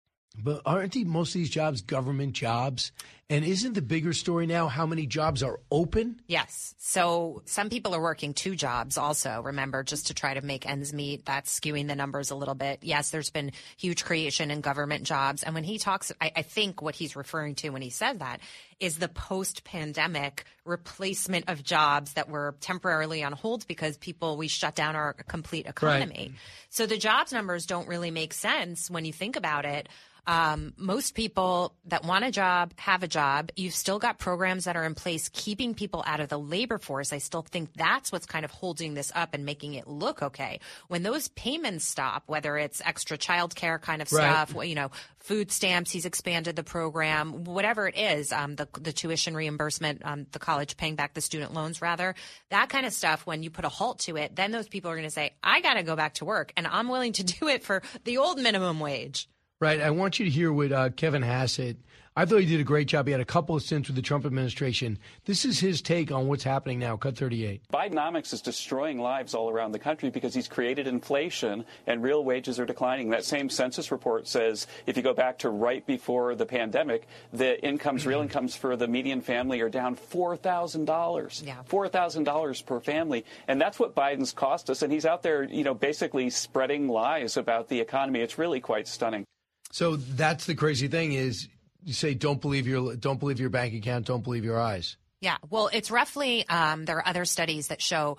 But aren't the, most of these jobs government jobs? And isn't the bigger story now how many jobs are open? Yes. So some people are working two jobs also, remember, just to try to make ends meet. That's skewing the numbers a little bit. Yes, there's been huge creation in government jobs. And when he talks, I, I think what he's referring to when he says that is the post pandemic replacement of jobs that were temporarily on hold because people, we shut down our complete economy. Right. So the jobs numbers don't really make sense when you think about it. Um, most people that want a job have a job. You've still got programs that are in place keeping people out of the labor force. I still think that's what's kind of holding this up and making it look okay. When those payments stop, whether it's extra childcare kind of right. stuff, you know, food stamps, he's expanded the program, whatever it is, um, the, the tuition reimbursement, um, the college paying back the student loans rather, that kind of stuff. When you put a halt to it, then those people are going to say, I got to go back to work and I'm willing to [LAUGHS] do it for the old minimum wage. Right. I want you to hear what uh, Kevin Hassett. I thought he did a great job. He had a couple of stints with the Trump administration. This is his take on what's happening now. Cut 38. Bidenomics is destroying lives all around the country because he's created inflation and real wages are declining. That same census report says if you go back to right before the pandemic, the incomes, real incomes for the median family are down $4,000. Yeah. $4,000 per family. And that's what Biden's cost us. And he's out there, you know, basically spreading lies about the economy. It's really quite stunning. So that's the crazy thing is you say don't believe your don't believe your bank account, don't believe your eyes. Yeah, well, it's roughly um, there are other studies that show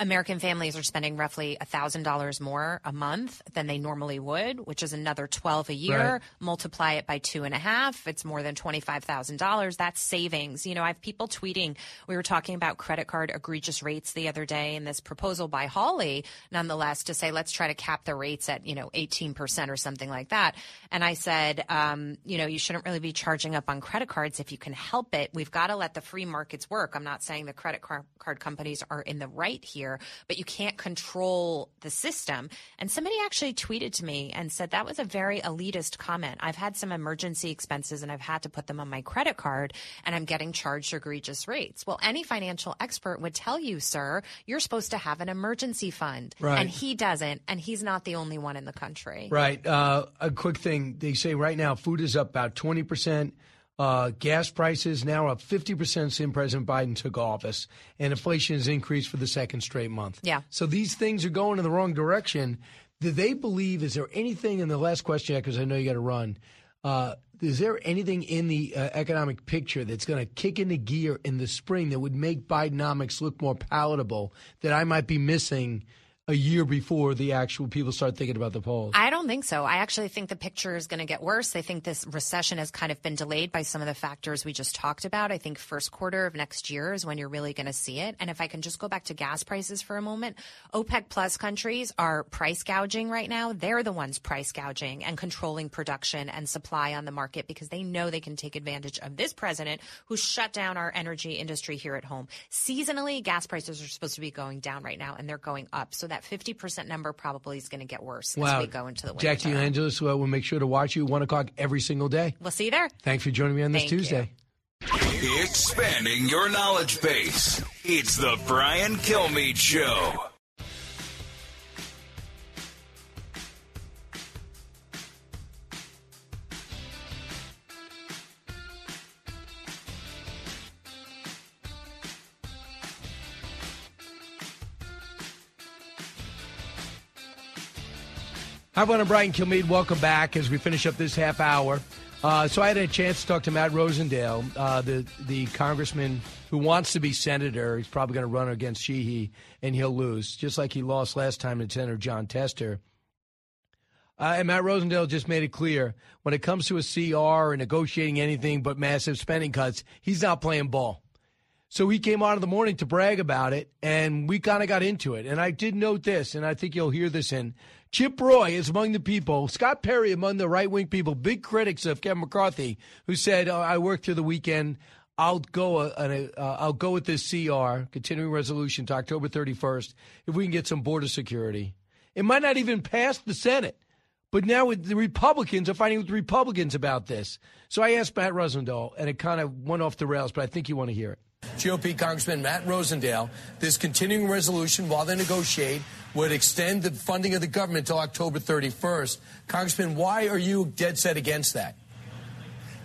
American families are spending roughly $1,000 more a month than they normally would, which is another 12 a year. Right. Multiply it by two and a half. It's more than $25,000. That's savings. You know, I have people tweeting. We were talking about credit card egregious rates the other day and this proposal by Hawley, nonetheless, to say, let's try to cap the rates at, you know, 18% or something like that. And I said, um, you know, you shouldn't really be charging up on credit cards if you can help it. We've got to let the free markets work. I'm not saying the credit card companies are in the right here but you can't control the system. And somebody actually tweeted to me and said that was a very elitist comment. I've had some emergency expenses and I've had to put them on my credit card and I'm getting charged egregious rates. Well, any financial expert would tell you, sir, you're supposed to have an emergency fund. Right. And he doesn't. And he's not the only one in the country. Right. Uh, a quick thing they say right now food is up about 20%. Uh, gas prices now up 50% since President Biden took office, and inflation has increased for the second straight month. Yeah. So these things are going in the wrong direction. Do they believe, is there anything in the last question, because I know you got to run, uh, is there anything in the uh, economic picture that's going to kick into gear in the spring that would make Bidenomics look more palatable that I might be missing a year before the actual people start thinking about the polls? I don't think so. I actually think the picture is going to get worse. I think this recession has kind of been delayed by some of the factors we just talked about. I think first quarter of next year is when you're really going to see it. And if I can just go back to gas prices for a moment, OPEC plus countries are price gouging right now. They're the ones price gouging and controlling production and supply on the market because they know they can take advantage of this president who shut down our energy industry here at home. Seasonally, gas prices are supposed to be going down right now and they're going up. So that that 50% number probably is going to get worse wow. as we go into the winter. Jackie Angeles, well, uh, we'll make sure to watch you 1 o'clock every single day. We'll see you there. Thanks for joining me on this Thank Tuesday. You. Expanding your knowledge base. It's the Brian Kilmeade Show. Hi, everyone. I'm Brian Kilmeade. Welcome back as we finish up this half hour. Uh, so I had a chance to talk to Matt Rosendale, uh, the the congressman who wants to be senator. He's probably going to run against Sheehy, and he'll lose, just like he lost last time to Senator Jon Tester. Uh, and Matt Rosendale just made it clear when it comes to a CR or negotiating anything but massive spending cuts, he's not playing ball. So he came out in the morning to brag about it, and we kind of got into it. And I did note this, and I think you'll hear this in Chip Roy is among the people, Scott Perry among the right wing people, big critics of Kevin McCarthy, who said, oh, I worked through the weekend. I'll go. Uh, uh, I'll go with this CR, continuing resolution, to October 31st, if we can get some border security. It might not even pass the Senate, but now the Republicans are fighting with Republicans about this. So I asked Matt Rosendale, and it kind of went off the rails, but I think you want to hear it. GOP Congressman Matt Rosendale, this continuing resolution, while they negotiate, would extend the funding of the government till October 31st. Congressman, why are you dead set against that?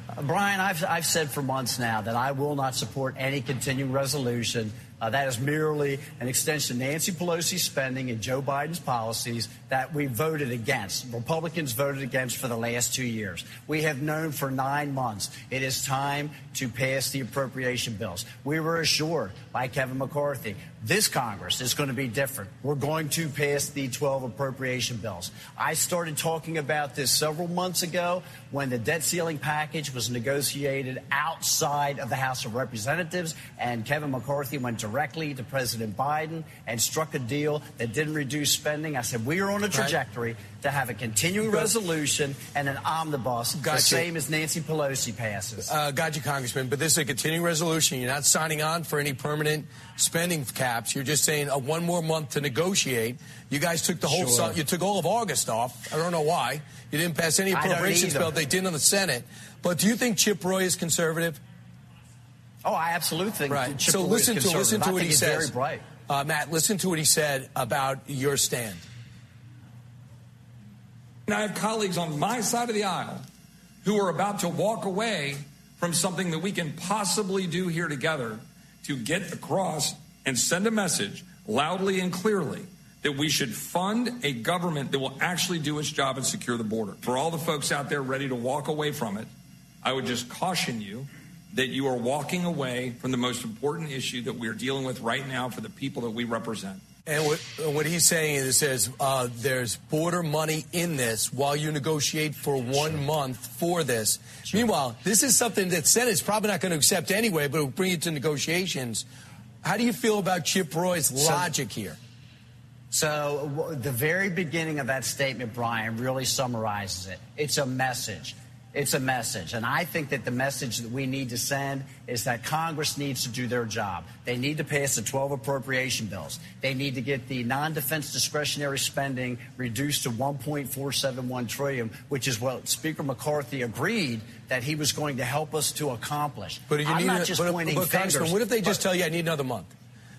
Uh, Brian, I've, I've said for months now that I will not support any continuing resolution. Uh, that is merely an extension of Nancy Pelosi's spending and Joe Biden's policies that we voted against. Republicans voted against for the last two years. We have known for nine months it is time to pass the appropriation bills. We were assured by Kevin McCarthy this Congress is going to be different. We're going to pass the 12 appropriation bills. I started talking about this several months ago when the debt ceiling package was negotiated outside of the House of Representatives, and Kevin McCarthy went directly to President Biden and struck a deal that didn't reduce spending. I said, We are on a trajectory to have a continuing resolution and an omnibus, Gotcha. the same as Nancy Pelosi passes. Uh, got you, Congressman. But this is a continuing resolution. You're not signing on for any permanent spending caps. You're just saying uh, one more month to negotiate. You guys took the whole. Sure. su- you took all of August off. I don't know why. You didn't pass any appropriations bill. They did on the Senate. But do you think Chip Roy is conservative? Oh, I absolutely think Right. Chip so Roy is listen to listen to I what he says. Uh, Matt, listen to what he said about your stand. And I have colleagues on my side of the aisle who are about to walk away from something that we can possibly do here together to get across and send a message loudly and clearly that we should fund a government that will actually do its job and secure the border. For all the folks out there ready to walk away from it, I would just caution you that you are walking away from the most important issue that we're dealing with right now for the people that we represent. And what, what he's saying is, says uh, there's border money in this while you negotiate for one month for this. Meanwhile, this is something that Senate's probably not going to accept anyway, but it'll bring it to negotiations. How do you feel about Chip Roy's logic here? So w- the very beginning of that statement, Brian, really summarizes it. It's a message. It's a message. And I think that the message that we need to send is that Congress needs to do their job. They need to pass the 12 appropriation bills. They need to get the non-defense discretionary spending reduced to 1.471 trillion, which is what Speaker McCarthy agreed that he was going to help us to accomplish. But you I'm need not a- just but, pointing but, Congressman, fingers. what if they just but- tell you I need another month?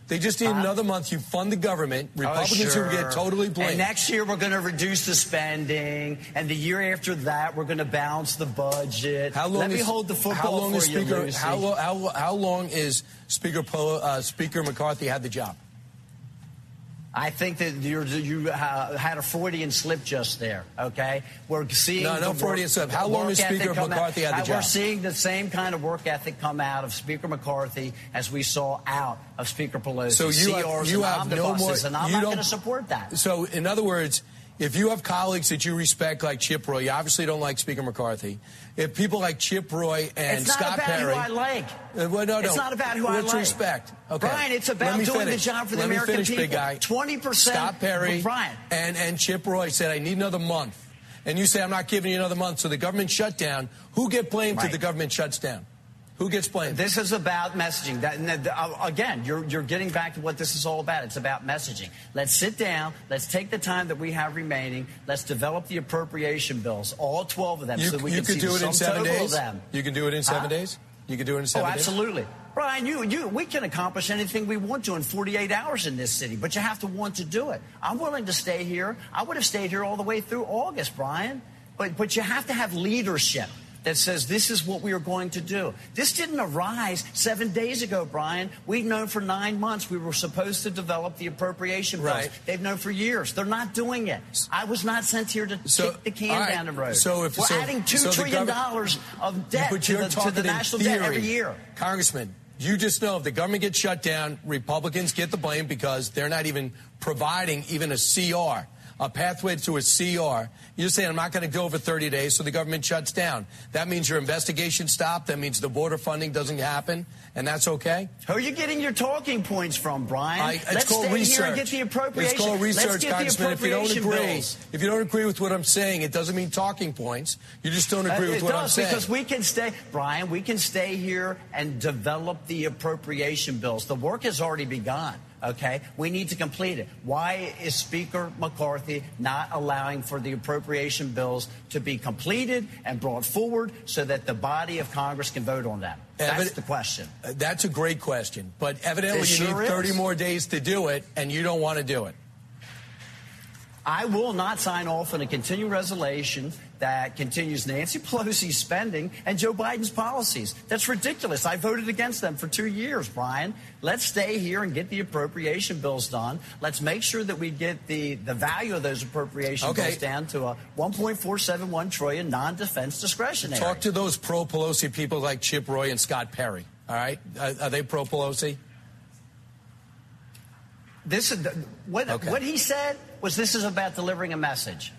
They just need another month. You fund the government. Republicans Oh, who sure. get totally blamed. And next year we're going to reduce the spending, and the year after that we're going to balance the budget. How long Let me is, hold the football how long for is you, Speaker, Lucy. how, how, how long is Speaker Polo, uh, Speaker McCarthy had the job? I think that you're, you uh, had a Freudian slip just there. Okay, we're seeing No, no the Freudian slip. How long work has Speaker out- McCarthy had the uh, job? We're seeing the same kind of work ethic come out of Speaker McCarthy as we saw out of Speaker Pelosi. So you have, CRs you and have no more. and I'm you not going to support that. So, in other words, if you have colleagues that you respect, like Chip Roy, you obviously don't like Speaker McCarthy. If people like Chip Roy and it's Scott Perry. It's not about Perry, who I like. Uh, well, no, It's not about who I like. respect. Okay. Brian, it's about doing finish. the job for the Let me American finish, people. big guy. Twenty percent. Scott Perry Brian. and and Chip Roy said, "I need another month," and you say, "I'm not giving you another month." So the government shut down. Who get blamed Right. if the government shuts down? Who gets blamed? This is about messaging. That, uh, again, you're, you're getting back to what this is all about. It's about messaging. Let's sit down. Let's take the time that we have remaining. Let's develop the appropriation bills, all 12 of them, You, so we you can could see do it in seven days. them. You can do it in seven Huh? days. You can do it in Oh, seven days. absolutely. Brian, you, you, we can accomplish anything we want to in 48 hours in this city, but you have to want to do it. I'm willing to stay here. I would have stayed here all the way through August, Brian. But, but you have to have leadership that says this is what we are going to do. This didn't arise seven days ago, Brian. We've known for nine months we were supposed to develop the appropriation bills. Right. They've known for years. They're not doing it. I was not sent here to So, kick the can right. down the road. So if we're so, adding two so trillion dollars of debt to the, to the national theory. debt every year. Congressman, you just know if the government gets shut down, Republicans get the blame because they're not even providing even a CR, a pathway to a CR. You're saying I'm not going to go over 30 days, so the government shuts down. That means your investigation stopped. That means the border funding doesn't happen, and that's okay. Who are you getting your talking points from, Brian? I, it's Let's called stay research. here and get the appropriation. It's called research, Let's get the Congressman. If you don't agree, bills. if you don't agree with what I'm saying, it doesn't mean talking points. You just don't agree Uh, with what I'm saying. because we can stay, Brian. We can stay here and develop the appropriation bills. The work has already begun. Okay, we need to complete it. Why is Speaker McCarthy not allowing for the appropriation bills to be completed and brought forward so that the body of Congress can vote on them? That's the question. Uh, That's a great question, but evidently It you sure need 30 is. more days to do it, and you don't want to do it. I will not sign off on a continuing resolution that continues Nancy [LAUGHS] Pelosi's spending and Joe Biden's policies. That's ridiculous. I voted against them for two years, Brian. Let's stay here and get the appropriation bills done. Let's make sure that we get the, the value of those appropriation Okay. bills down to a 1.471 trillion non-defense discretionary. Talk to those pro Pelosi people like Chip Roy and Scott Perry. All right, are, are they pro Pelosi? This is what what he said was this is about delivering a message.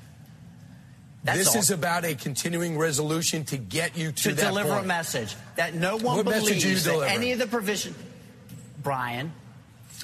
That's this all. is about a continuing resolution to get you to, to that deliver point. a message that no one What message are you believes that delivering? any of the provision. Brian.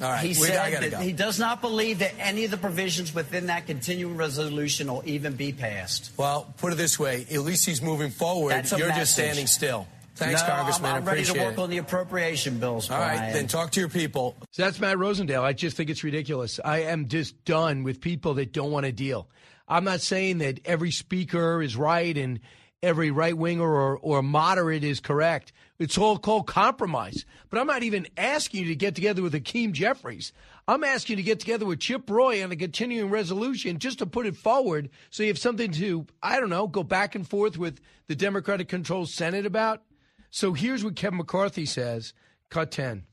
All right, he we- said gotta that go. he does not believe that any of the provisions within that continuing resolution will even be passed. Well, put it this way: at least he's moving forward. That's a You're just standing still. Thanks, No, Congressman. I'm, I'm ready to work it. on the appropriation bills. All right, Brian. then talk to your people. So that's Matt Rosendale. I just think it's ridiculous. I am just done with people that don't want to deal. I'm not saying that every speaker is right and every right winger or, or moderate is correct. It's all called compromise. But I'm not even asking you to get together with Hakeem Jeffries. I'm asking you to get together with Chip Roy on a continuing resolution just to put it forward so you have something to, I don't know, go back and forth with the Democratic controlled Senate about. So here's what Kevin McCarthy says. Cut 10.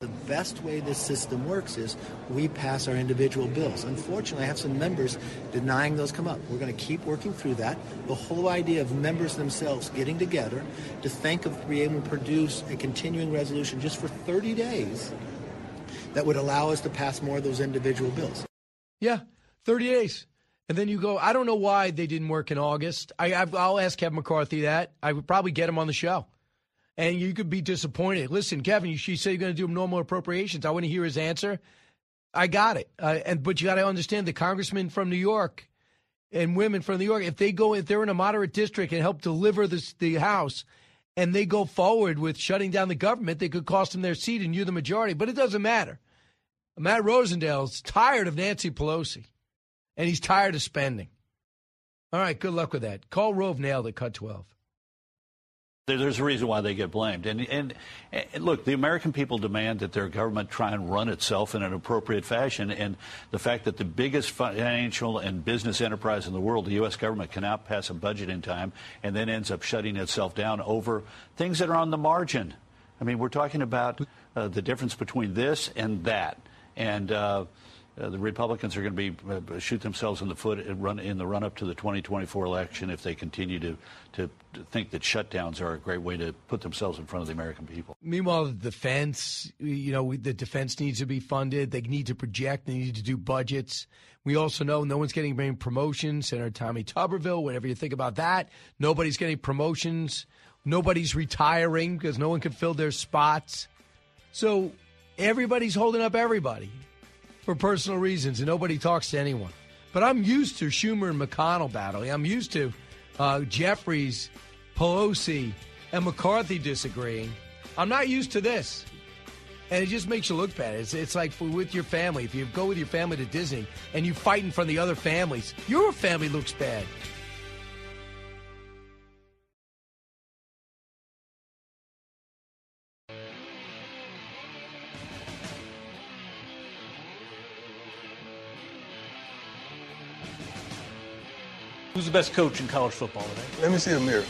The best way this system works is we pass our individual bills. Unfortunately, I have some members denying those come up. We're going to keep working through that. The whole idea of members themselves getting together to think of being able to produce a continuing resolution just for 30 days that would allow us to pass more of those individual bills. Yeah, 30 days. And then you go, I don't know why they didn't work in August. I, I'll ask Kevin McCarthy that. I would probably get him on the show. And you could be disappointed. Listen, Kevin, you, she said you're going to do normal appropriations. I want to hear his answer. I got it. Uh, and But you got to understand the congressman from New York and women from New York, if they go, if they're in a moderate district and help deliver this, the House, and they go forward with shutting down the government, they could cost them their seat and you're the majority. But it doesn't matter. Matt Rosendale's tired of Nancy Pelosi, and he's tired of spending. All right, good luck with that. Karl Rove nailed it, cut 12. There- There's a reason why they get blamed. And, and, and look, the American people demand that their government try and run itself in an appropriate fashion. And the fact that the biggest financial and business enterprise in the world, the U.S. government, cannot pass a budget in time and then ends up shutting itself down over things that are on the margin. I mean, we're talking about uh, the difference between this and that. And uh, uh, the Republicans are going to be uh, shoot themselves in the foot and run in the run up to the 2024 election if they continue to, to to think that shutdowns are a great way to put themselves in front of the American people. Meanwhile, the defense, you know, the defense needs to be funded. They need to project. They need to do budgets. We also know no one's getting any promotions. Senator Tommy Tuberville, whatever you think about that, nobody's getting promotions. Nobody's retiring because no one can fill their spots. So everybody's holding up everybody for personal reasons, and nobody talks to anyone. But I'm used to Schumer and McConnell battling. I'm used to uh, Jeffries, Pelosi, and McCarthy disagreeing. I'm not used to this. And it just makes you look bad. It's, it's like for, with your family. If you go with your family to Disney and you fight in front of the other families, your family looks bad. Who's the best coach in college football today? Let me see a mirror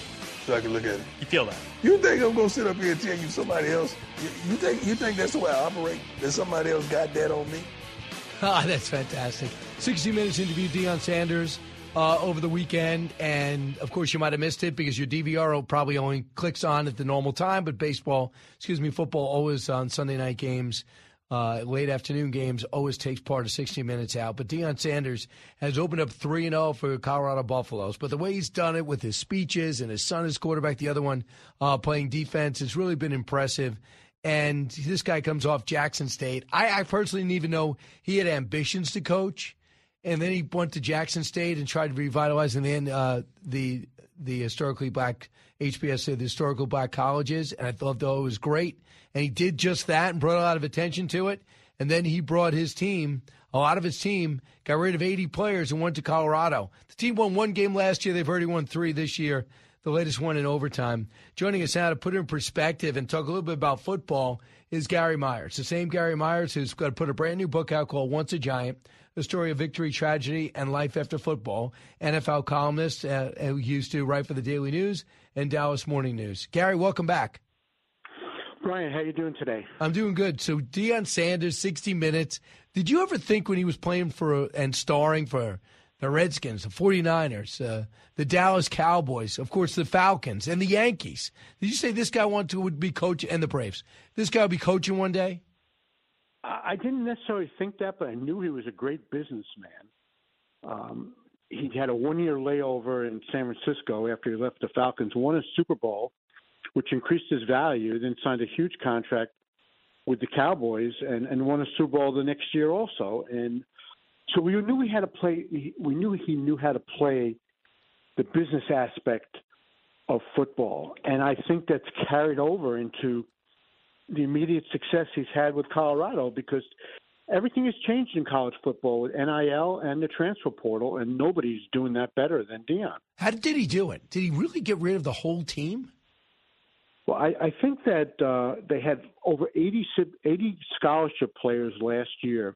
so I can look at it. You feel that? You think I'm gonna sit up here and tell you somebody else? You, you think you think that's the way I operate? That somebody else got that on me? [LAUGHS] Ah, that's fantastic. 60 Minutes interview Deion Sanders uh, over the weekend. And of course, you might have missed it because your DVR probably only clicks on at the normal time. But baseball, excuse me, football always on Sunday night games, uh, late afternoon games, always takes part of 60 Minutes out. But Deion Sanders has opened up 3 0 for Colorado Buffaloes. But the way he's done it with his speeches and his son is quarterback, the other one uh, playing defense, has really been impressive and this guy comes off Jackson State. I, I personally didn't even know he had ambitions to coach, and then he went to Jackson State and tried to revitalize and then uh, the the historically black HBSA, the historical black colleges, and I thought though it was great, and he did just that and brought a lot of attention to it, and then he brought his team. A lot of his team got rid of 80 players and went to Colorado. The team won one game last year. They've already won three this year the latest one in overtime. Joining us now to put it in perspective and talk a little bit about football is Gary Myers, the same Gary Myers who's going to put a brand new book out called Once a Giant, the story of victory, tragedy, and life after football. NFL columnist uh, who used to write for the Daily News and Dallas Morning News. Gary, welcome back. Brian, how you doing today? I'm doing good. So Deion Sanders, 60 Minutes. Did you ever think when he was playing for and starring for the Redskins, the 49ers, uh, the Dallas Cowboys, of course, the Falcons, and the Yankees. Did you say this guy wanted to would be coaching and the Braves? This guy would be coaching one day? I didn't necessarily think that, but I knew he was a great businessman. Um, he had a one-year layover in San Francisco after he left the Falcons, won a Super Bowl, which increased his value, then signed a huge contract with the Cowboys and, and won a Super Bowl the next year also. And so we knew he had to play. We knew he knew how to play the business aspect of football, and I think that's carried over into the immediate success he's had with Colorado because everything has changed in college football with NIL and the transfer portal, and nobody's doing that better than Deion. How did he do it? Did he really get rid of the whole team? Well, I, I think that uh, they had over 80, 80 scholarship players last year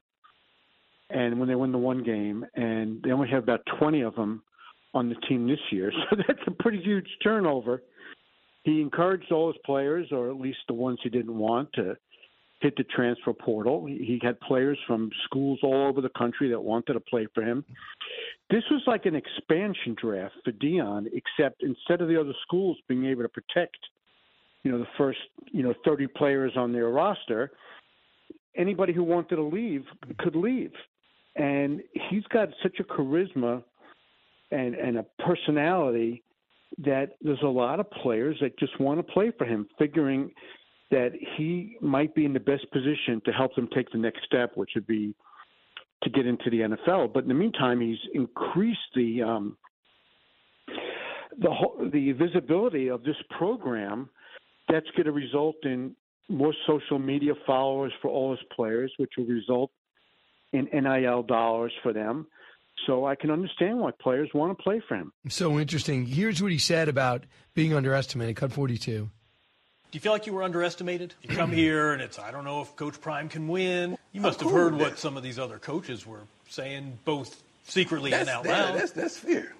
and when they win the one game, and they only have about 20 of them on the team this year. [LAUGHS] So that's a pretty huge turnover. He encouraged all his players, or at least the ones he didn't want, to hit the transfer portal. He had players from schools all over the country that wanted to play for him. This was like an expansion draft for Deion, except instead of the other schools being able to protect, you know, the first, you know, 30 players on their roster, anybody who wanted to leave could leave and he's got such a charisma and and a personality that there's a lot of players that just want to play for him, figuring that he might be in the best position to help them take the next step, which would be to get into the NFL. But in the meantime, he's increased the um, the whole, the visibility of this program. That's going to result in more social media followers for all his players, which will result in NIL dollars for them. So I can understand why players want to play for him. So interesting. Here's what he said about being underestimated. Cut 42. Do you feel like you were underestimated? You come mm-hmm. here and it's, I don't know if Coach Prime can win. You must have heard what some of these other coaches were saying, both secretly that's, and out that, loud. That's, that's fear.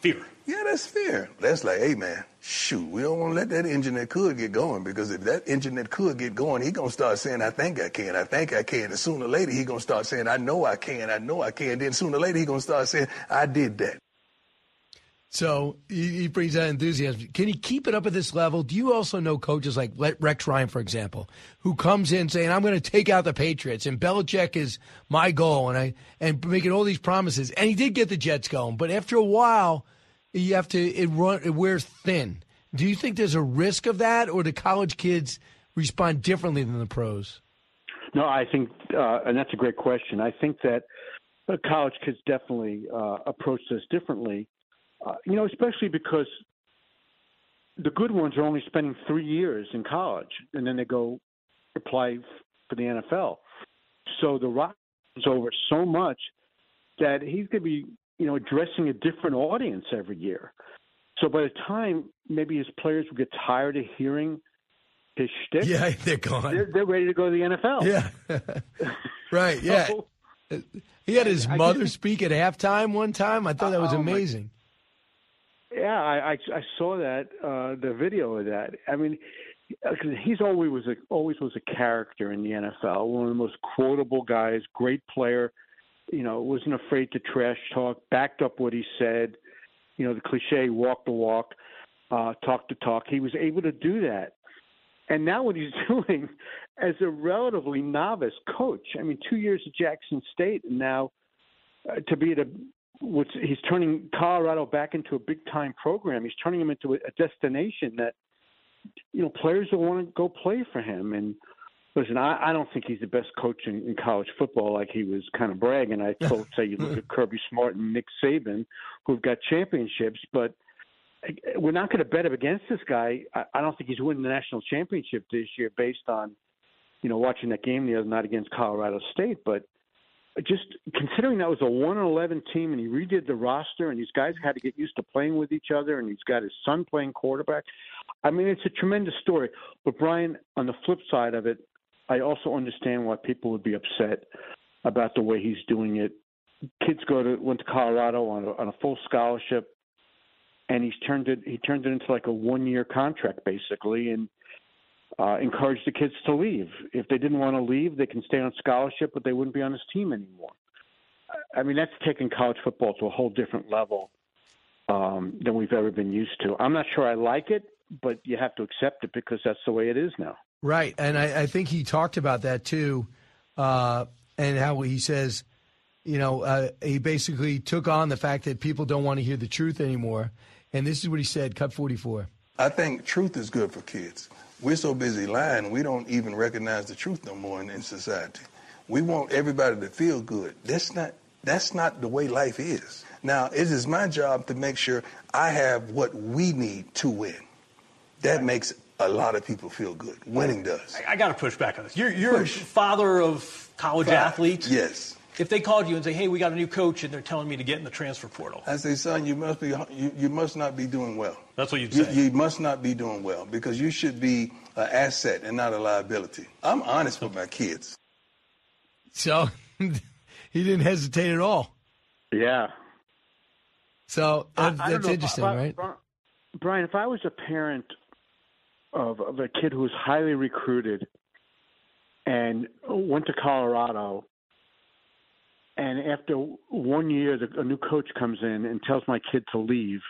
Fear. Yeah, that's fear. That's like, hey, man, shoot, we don't want to let that engine that could get going because if that engine that could get going, he to start saying, I think I can, I think I can. And sooner or later, he to start saying, I know I can, I know I can. Then sooner or later, he to start saying, I did that. So he, he brings that enthusiasm. Can he keep it up at this level? Do you also know coaches like Rex Ryan, for example, who comes in saying, "I'm going to take out the Patriots," and Belichick is my goal, and I and making all these promises, and he did get the Jets going, but after a while, you have to it run it wears thin. Do you think there's a risk of that, or do college kids respond differently than the pros? No, I think, uh, and that's a great question. I think that uh, college kids definitely uh, approach this differently. Uh, you know, especially because the good ones are only spending three years in college, and then they go apply for the NFL. So the rock is over so much that he's going to be, you know, addressing a different audience every year. So by the time maybe his players will get tired of hearing his shtick, yeah, [LAUGHS] they're gone. They're, they're ready to go to the NFL. Yeah, [LAUGHS] right. Yeah, so, he had his mother speak at halftime one time. I thought that was oh amazing. Yeah, I, I, I saw that uh, the video of that. I mean, he's always was a always was a character in the NFL. One of the most quotable guys, great player. You know, wasn't afraid to trash talk, backed up what he said. You know, the cliche walk the walk, uh, talk the talk. He was able to do that. And now what he's [LAUGHS] doing as a relatively novice coach. I mean, two years at Jackson State, and now uh, to be at a what's he's turning Colorado back into a big time program. He's turning them into a, a destination that you know players will want to go play for him. And listen, I, I don't think he's the best coach in, in college football, like he was kind of bragging. I [LAUGHS] told say you look at Kirby Smart and Nick Saban, who've got championships, but we're not going to bet him against this guy. I, I don't think he's winning the national championship this year based on you know watching that game the other night against Colorado State, but just considering that was a one and eleven team, and he redid the roster, and these guys had to get used to playing with each other, and he's got his son playing quarterback. I mean, it's a tremendous story. But Brian, on the flip side of it, I also understand why people would be upset about the way he's doing it kids go to went to Colorado on a, on a full scholarship, and he's turned it he turned it into like a one year contract basically, and uh, encouraged the kids to leave. If they didn't want to leave, they can stay on scholarship, but they wouldn't be on his team anymore. I mean, that's taking college football to a whole different level um, than we've ever been used to. I'm not sure I like it, but you have to accept it because that's the way it is now. Right, and I, I think he talked about that too, uh, and how he says, you know, uh, he basically took on the fact that people don't want to hear the truth anymore, and this is what he said. Cut forty four. I think truth is good for kids. We're so busy lying, we don't even recognize the truth no more in, in society. We want everybody to feel good. That's not that's not the way life is. Now, it is my job to make sure I have what we need to win. That makes a lot of people feel good. Winning does. I, I got to push back on this. You're, you're a father of college Five. athletes. Yes. If they called you and say, "Hey, we got a new coach," and they're telling me to get in the transfer portal, I say, son, you must be you, you must not be doing well. That's what you'd You, say. you must not be doing well because you should be an asset and not a liability. I'm honest with my kids. So [LAUGHS] he didn't hesitate at all. Yeah. So I- that, I don't that's know, interesting, Bri- right? Brian, if I was a parent of, of a kid who was highly recruited and went to Colorado, and after one year, the, a new coach comes in and tells my kid to leave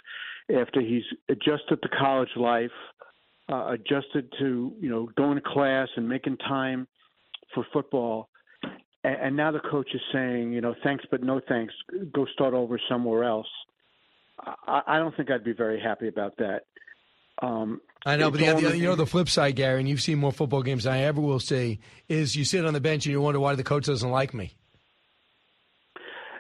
after he's adjusted to college life, uh, adjusted to you know going to class and making time for football. And, and now the coach is saying, you know, thanks but no thanks. Go start over somewhere else. I, I don't think I'd be very happy about that. Um, I know, but the, the, you know the flip side, Gary, and you've seen more football games than I ever will see. Is you sit on the bench and you wonder why the coach doesn't like me.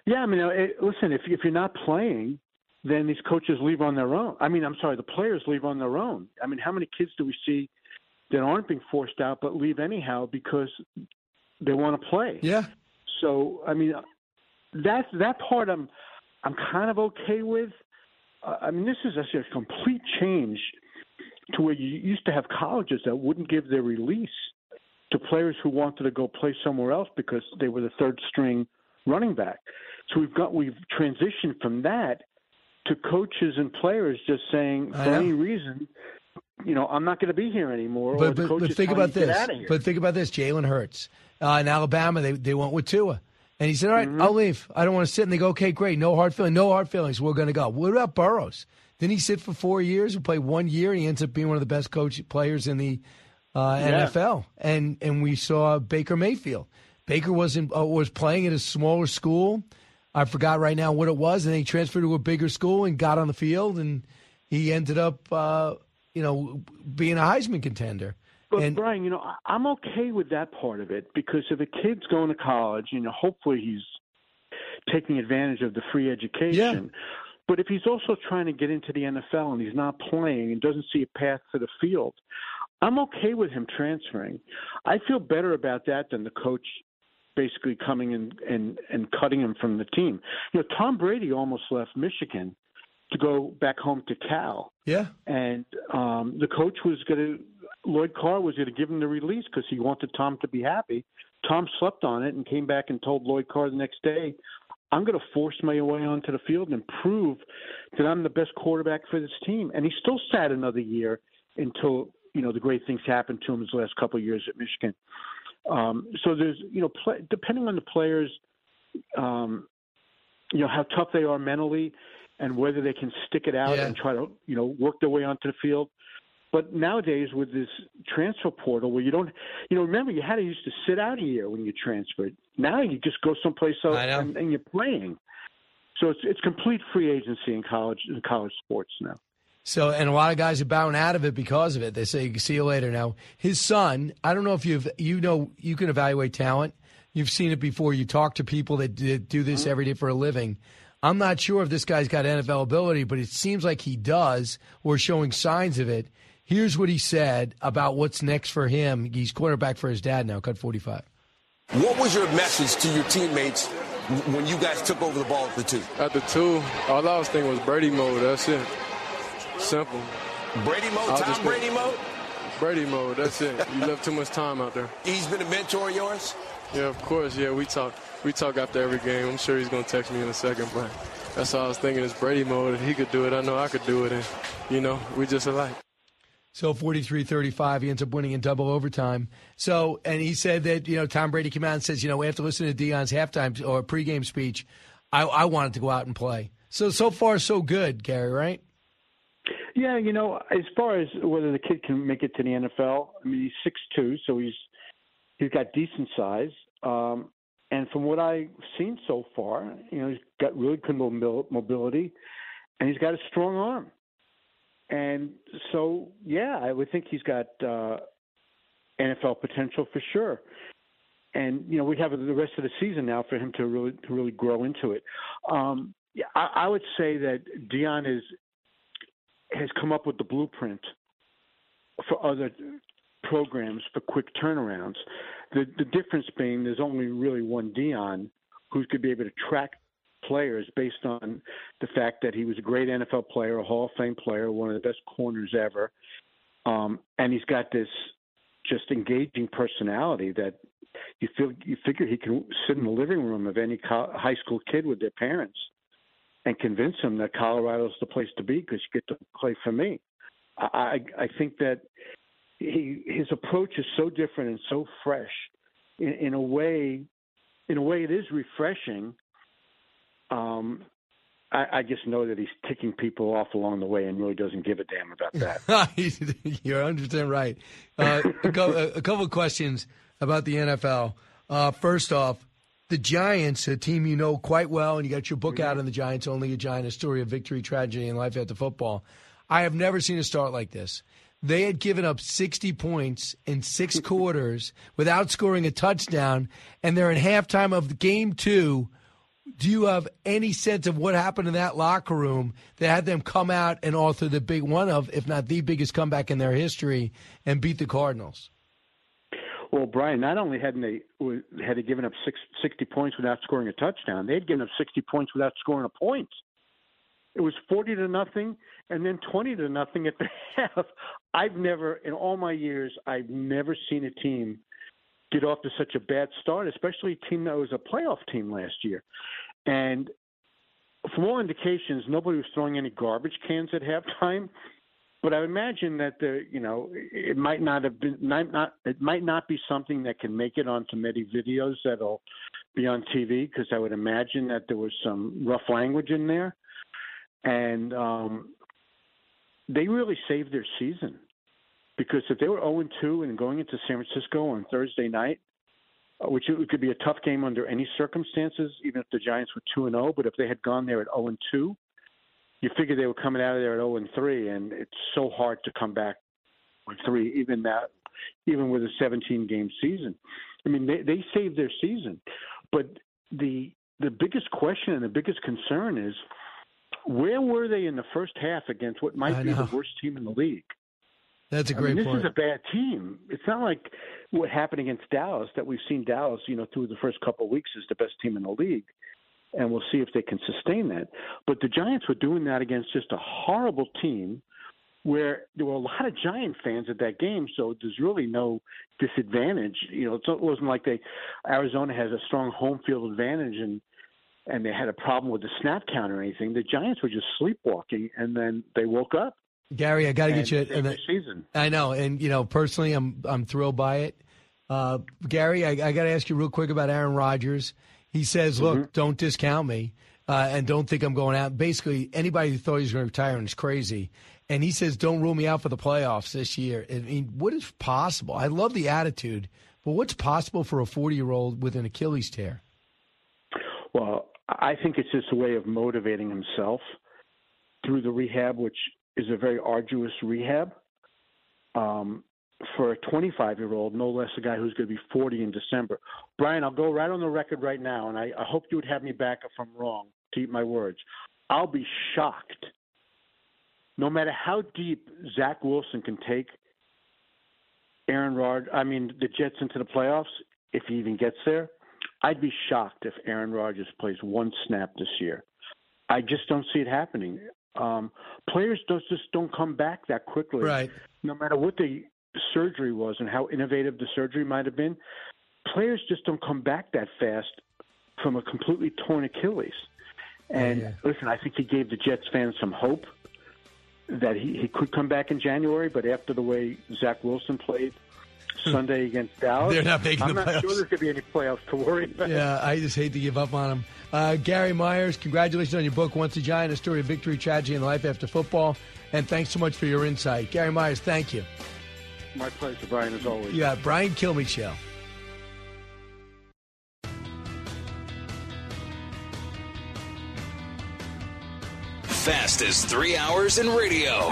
Yeah, I mean, it, listen, if if you're not playing, then these coaches leave on their own. I mean, I'm sorry, the players leave on their own. I mean, how many kids do we see that aren't being forced out but leave anyhow because they want to play? Yeah. So, I mean, that's that part I'm I'm kind of okay with. Uh, I mean, this is a, a complete change to where you used to have colleges that wouldn't give their release to players who wanted to go play somewhere else because they were the third string running back. So we've got we've transitioned from that to coaches and players just saying for any reason, you know, I'm not going to be here anymore. But but, but think about this. But think about this. Jalen Hurts uh, in Alabama, they they went with Tua, and he said, "All right, Mm-hmm. I'll leave. I don't want to sit." And they go, "Okay, great. No hard feelings. No hard feelings. We're going to go." What about Burrows? Didn't he sit for four years and play one year? And he ends up being one of the best coach players in the uh, Yeah. NFL. And and we saw Baker Mayfield. Baker wasn't uh, was playing at a smaller school. I forgot right now what it was, and he transferred to a bigger school and got on the field, and he ended up, uh, you know, being a Heisman contender. But and Brian, you know, I'm okay with that part of it because if a kid's going to college, you know, hopefully he's taking advantage of the free education. But if he's also trying to get into the NFL and he's not playing and doesn't see a path to the field, I'm okay with him transferring. I feel better about that than the coach basically coming in and and cutting him from the team. You know, Tom Brady almost left Michigan to go back home to Cal yeah, and um, the coach was going to Lloyd Carr was going to give him the release because he wanted Tom to be happy. Tom slept on it and came back and told Lloyd Carr the next day, "I'm going to force my way onto the field and prove that I'm the best quarterback for this team." And he still sat another year until you know the great things happened to him his last couple of years at Michigan. Um, so there's you know play, depending on the players, um, you know how tough they are mentally and whether they can stick it out Yeah. and try to you know work their way onto the field. But nowadays with this transfer portal where you don't you know remember you had to used to sit out a year when you transferred. Now you just go someplace else and, and you're playing. So it's it's complete free agency in college in college sports now. So, and a lot of guys are bowing out of it because of it. They say, "See you later." Now, his son. I don't know if you've you know you can evaluate talent. You've seen it before. You talk to people that do this mm-hmm. every day for a living. I'm not sure if this guy's got NFL ability, but it seems like he does, or showing signs of it. Here's what he said about what's next for him. He's quarterback for his dad now. Cut 45. What was your message to your teammates when you guys took over the ball at the two? At the two, all I was thinking was Brady mode. That's it. Simple. Brady mode, I'll Tom Brady mode? Brady mode. That's it. You left too much time out there. He's been a mentor of yours? Yeah, of course. Yeah, we talk. We talk after every game. I'm sure he's gonna text me in a second, but that's all I was thinking. Is Brady mode. If he could do it, I know I could do it, and you know, we just alike. So 43-35, he ends up winning in double overtime. So, and he said that, you know, Tom Brady came out and says, you know, after listening to listen to Deion's halftime or pregame speech, I, I wanted to go out and play. So, so far, so good, Gary, right? Yeah, you know, as far as whether the kid can make it to the NFL, I mean, he's six two, so he's he's got decent size. Um, and from what I've seen so far, you know, he's got really good mobility, and he's got a strong arm. And so, yeah, I would think he's got uh, NFL potential for sure. And you know, we have the rest of the season now for him to really to really grow into it. Um, yeah, I, I would say that Deion is has come up with the blueprint for other programs for quick turnarounds. The the difference being there's only really one Deion who's going to be able to track players based on the fact that he was a great NFL player, a Hall of Fame player, one of the best corners ever, um, and he's got this just engaging personality that you feel you figure he can sit in the living room of any co- high school kid with their parents and convince them that Colorado's the place to be because you get to play for me. I I think that he his approach is so different and so fresh in, in a way in a way it is refreshing um, I, I just know that he's ticking people off along the way and really doesn't give a damn about that. [LAUGHS] You're 100% right. Uh, a, couple, a couple of questions about the NFL. Uh, first off, the Giants, a team you know quite well, and you got your book out mm-hmm. on the Giants, Only a Giant, a story of victory, tragedy, and life after football. I have never seen a start like this. They had given up 60 points in six [LAUGHS] quarters without scoring a touchdown, and they're in halftime of game two do you have any sense of what happened in that locker room that had them come out and author the big one of, if not the biggest comeback in their history, and beat the Cardinals? Well, Brian, not only hadn't they had they given up six, 60 points without scoring a touchdown, they had given up 60 points without scoring a point. It was 40 to nothing and then 20 to nothing at the [LAUGHS] half. I've never, in all my years, I've never seen a team get off to such a bad start, especially a team that was a playoff team last year. And from all indications, nobody was throwing any garbage cans at halftime. But I imagine that the you know it might not have been not, not it might not be something that can make it onto many videos that'll be on TV because I would imagine that there was some rough language in there, and um, they really saved their season because if they were 0 2 and going into San Francisco on Thursday night, uh, which it could be a tough game under any circumstances, even if the Giants were 2 and 0, but if they had gone there at 0 and 2, you figure they were coming out of there at 0 and 3, and it's so hard to come back with three, even that, even with a 17 game season. I mean, they they saved their season, but the the biggest question and the biggest concern is where were they in the first half against what might be the worst team in the league? That's a great I mean, this point. is a bad team. It's not like what happened against Dallas that we've seen Dallas, you know, through the first couple of weeks is the best team in the league. And we'll see if they can sustain that. But the Giants were doing that against just a horrible team where there were a lot of Giant fans at that game, so there's really no disadvantage. You know, it wasn't like they Arizona has a strong home field advantage and and they had a problem with the snap count or anything. The Giants were just sleepwalking, and then they woke up. Gary, I got to get you. in the season. I know, and you know, personally, I'm I'm thrilled by it. Uh, Gary, I, I got to ask you real quick about Aaron Rodgers. He says, "Look, Mm-hmm. don't discount me, uh, and don't think I'm going out." Basically, anybody who thought he was going to retire is crazy. And he says, "Don't rule me out for the playoffs this year." I mean, what is possible? I love the attitude, but what's possible for a 40 year old with an Achilles tear? Well, I think it's just a way of motivating himself through the rehab, which is a very arduous rehab. Um, for a 25 year old, no less a guy who's going to be 40 in December. Brian, I'll go right on the record right now, and I, I hope you would have me back if I'm wrong, to eat my words. I'll be shocked, no matter how deep Zach Wilson can take Aaron Rod, I mean the Jets into the playoffs, if he even gets there. I'd be shocked if Aaron Rodgers plays one snap this year. I just don't see it happening. Um, players just just don't come back that quickly. Right. No matter what the surgery was and how innovative the surgery might have been, players just don't come back that fast from a completely torn Achilles. And Yeah. listen, I think he gave the Jets fans some hope that he, he could come back in January, but after the way Zach Wilson played Sunday against Dallas, They're not making I'm the not playoffs. sure there's going to be any playoffs to worry about. Yeah, I just hate to give up on him. Uh, Gary Myers, congratulations on your book, Once a Giant, a story of victory, tragedy, and life after football. And thanks so much for your insight. Gary Myers, thank you. My pleasure, Brian, as always. Yeah, Brian Kilmeade Show. Fastest three hours in radio.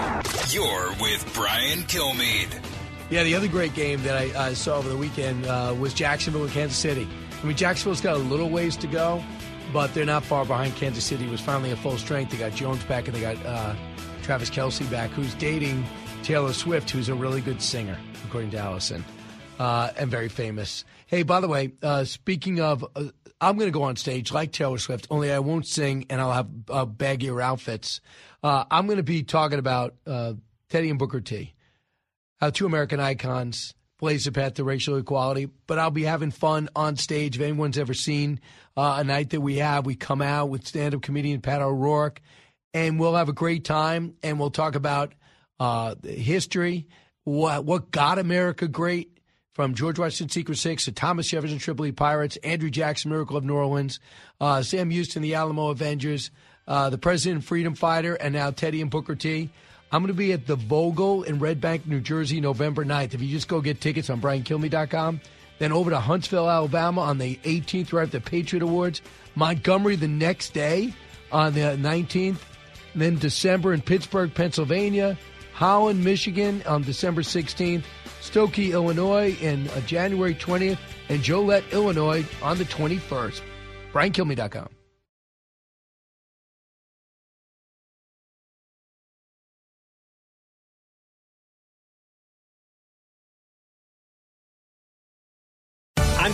You're with Brian Kilmeade. Yeah, the other great game that I uh, saw over the weekend uh, was Jacksonville and Kansas City. I mean, Jacksonville's got a little ways to go, but they're not far behind Kansas City. Was finally at full strength. They got Jones back and they got uh, Travis Kelce back, who's dating Taylor Swift, who's a really good singer, according to Allison, uh, and very famous. Hey, by the way, uh, speaking of, uh, I'm going to go on stage like Taylor Swift, only I won't sing and I'll have uh, baggier outfits. Uh, I'm going to be talking about uh, Teddy and Booker T how two American icons blaze the path to racial equality. But I'll be having fun on stage. If anyone's ever seen uh, a night that we have, we come out with stand-up comedian Pat O'Rourke, and we'll have a great time. And we'll talk about uh, history, what what got America great, from George Washington Secret Six to Thomas Jefferson Tripoli Pirates, Andrew Jackson Miracle of New Orleans, uh, Sam Houston the Alamo Avengers, uh, the President Freedom Fighter, and now Teddy and Booker T. I'm going to be at the Vogel in Red Bank, New Jersey, November 9th. If you just go get tickets on BrianKilmeade.com, then over to Huntsville, Alabama on the 18th, right after the Patriot Awards. Montgomery the next day on the 19th. And then December in Pittsburgh, Pennsylvania. Holland, Michigan on December 16th. Skokie, Illinois in uh, January 20th. And Joliet, Illinois on the 21st. BrianKilmeade.com.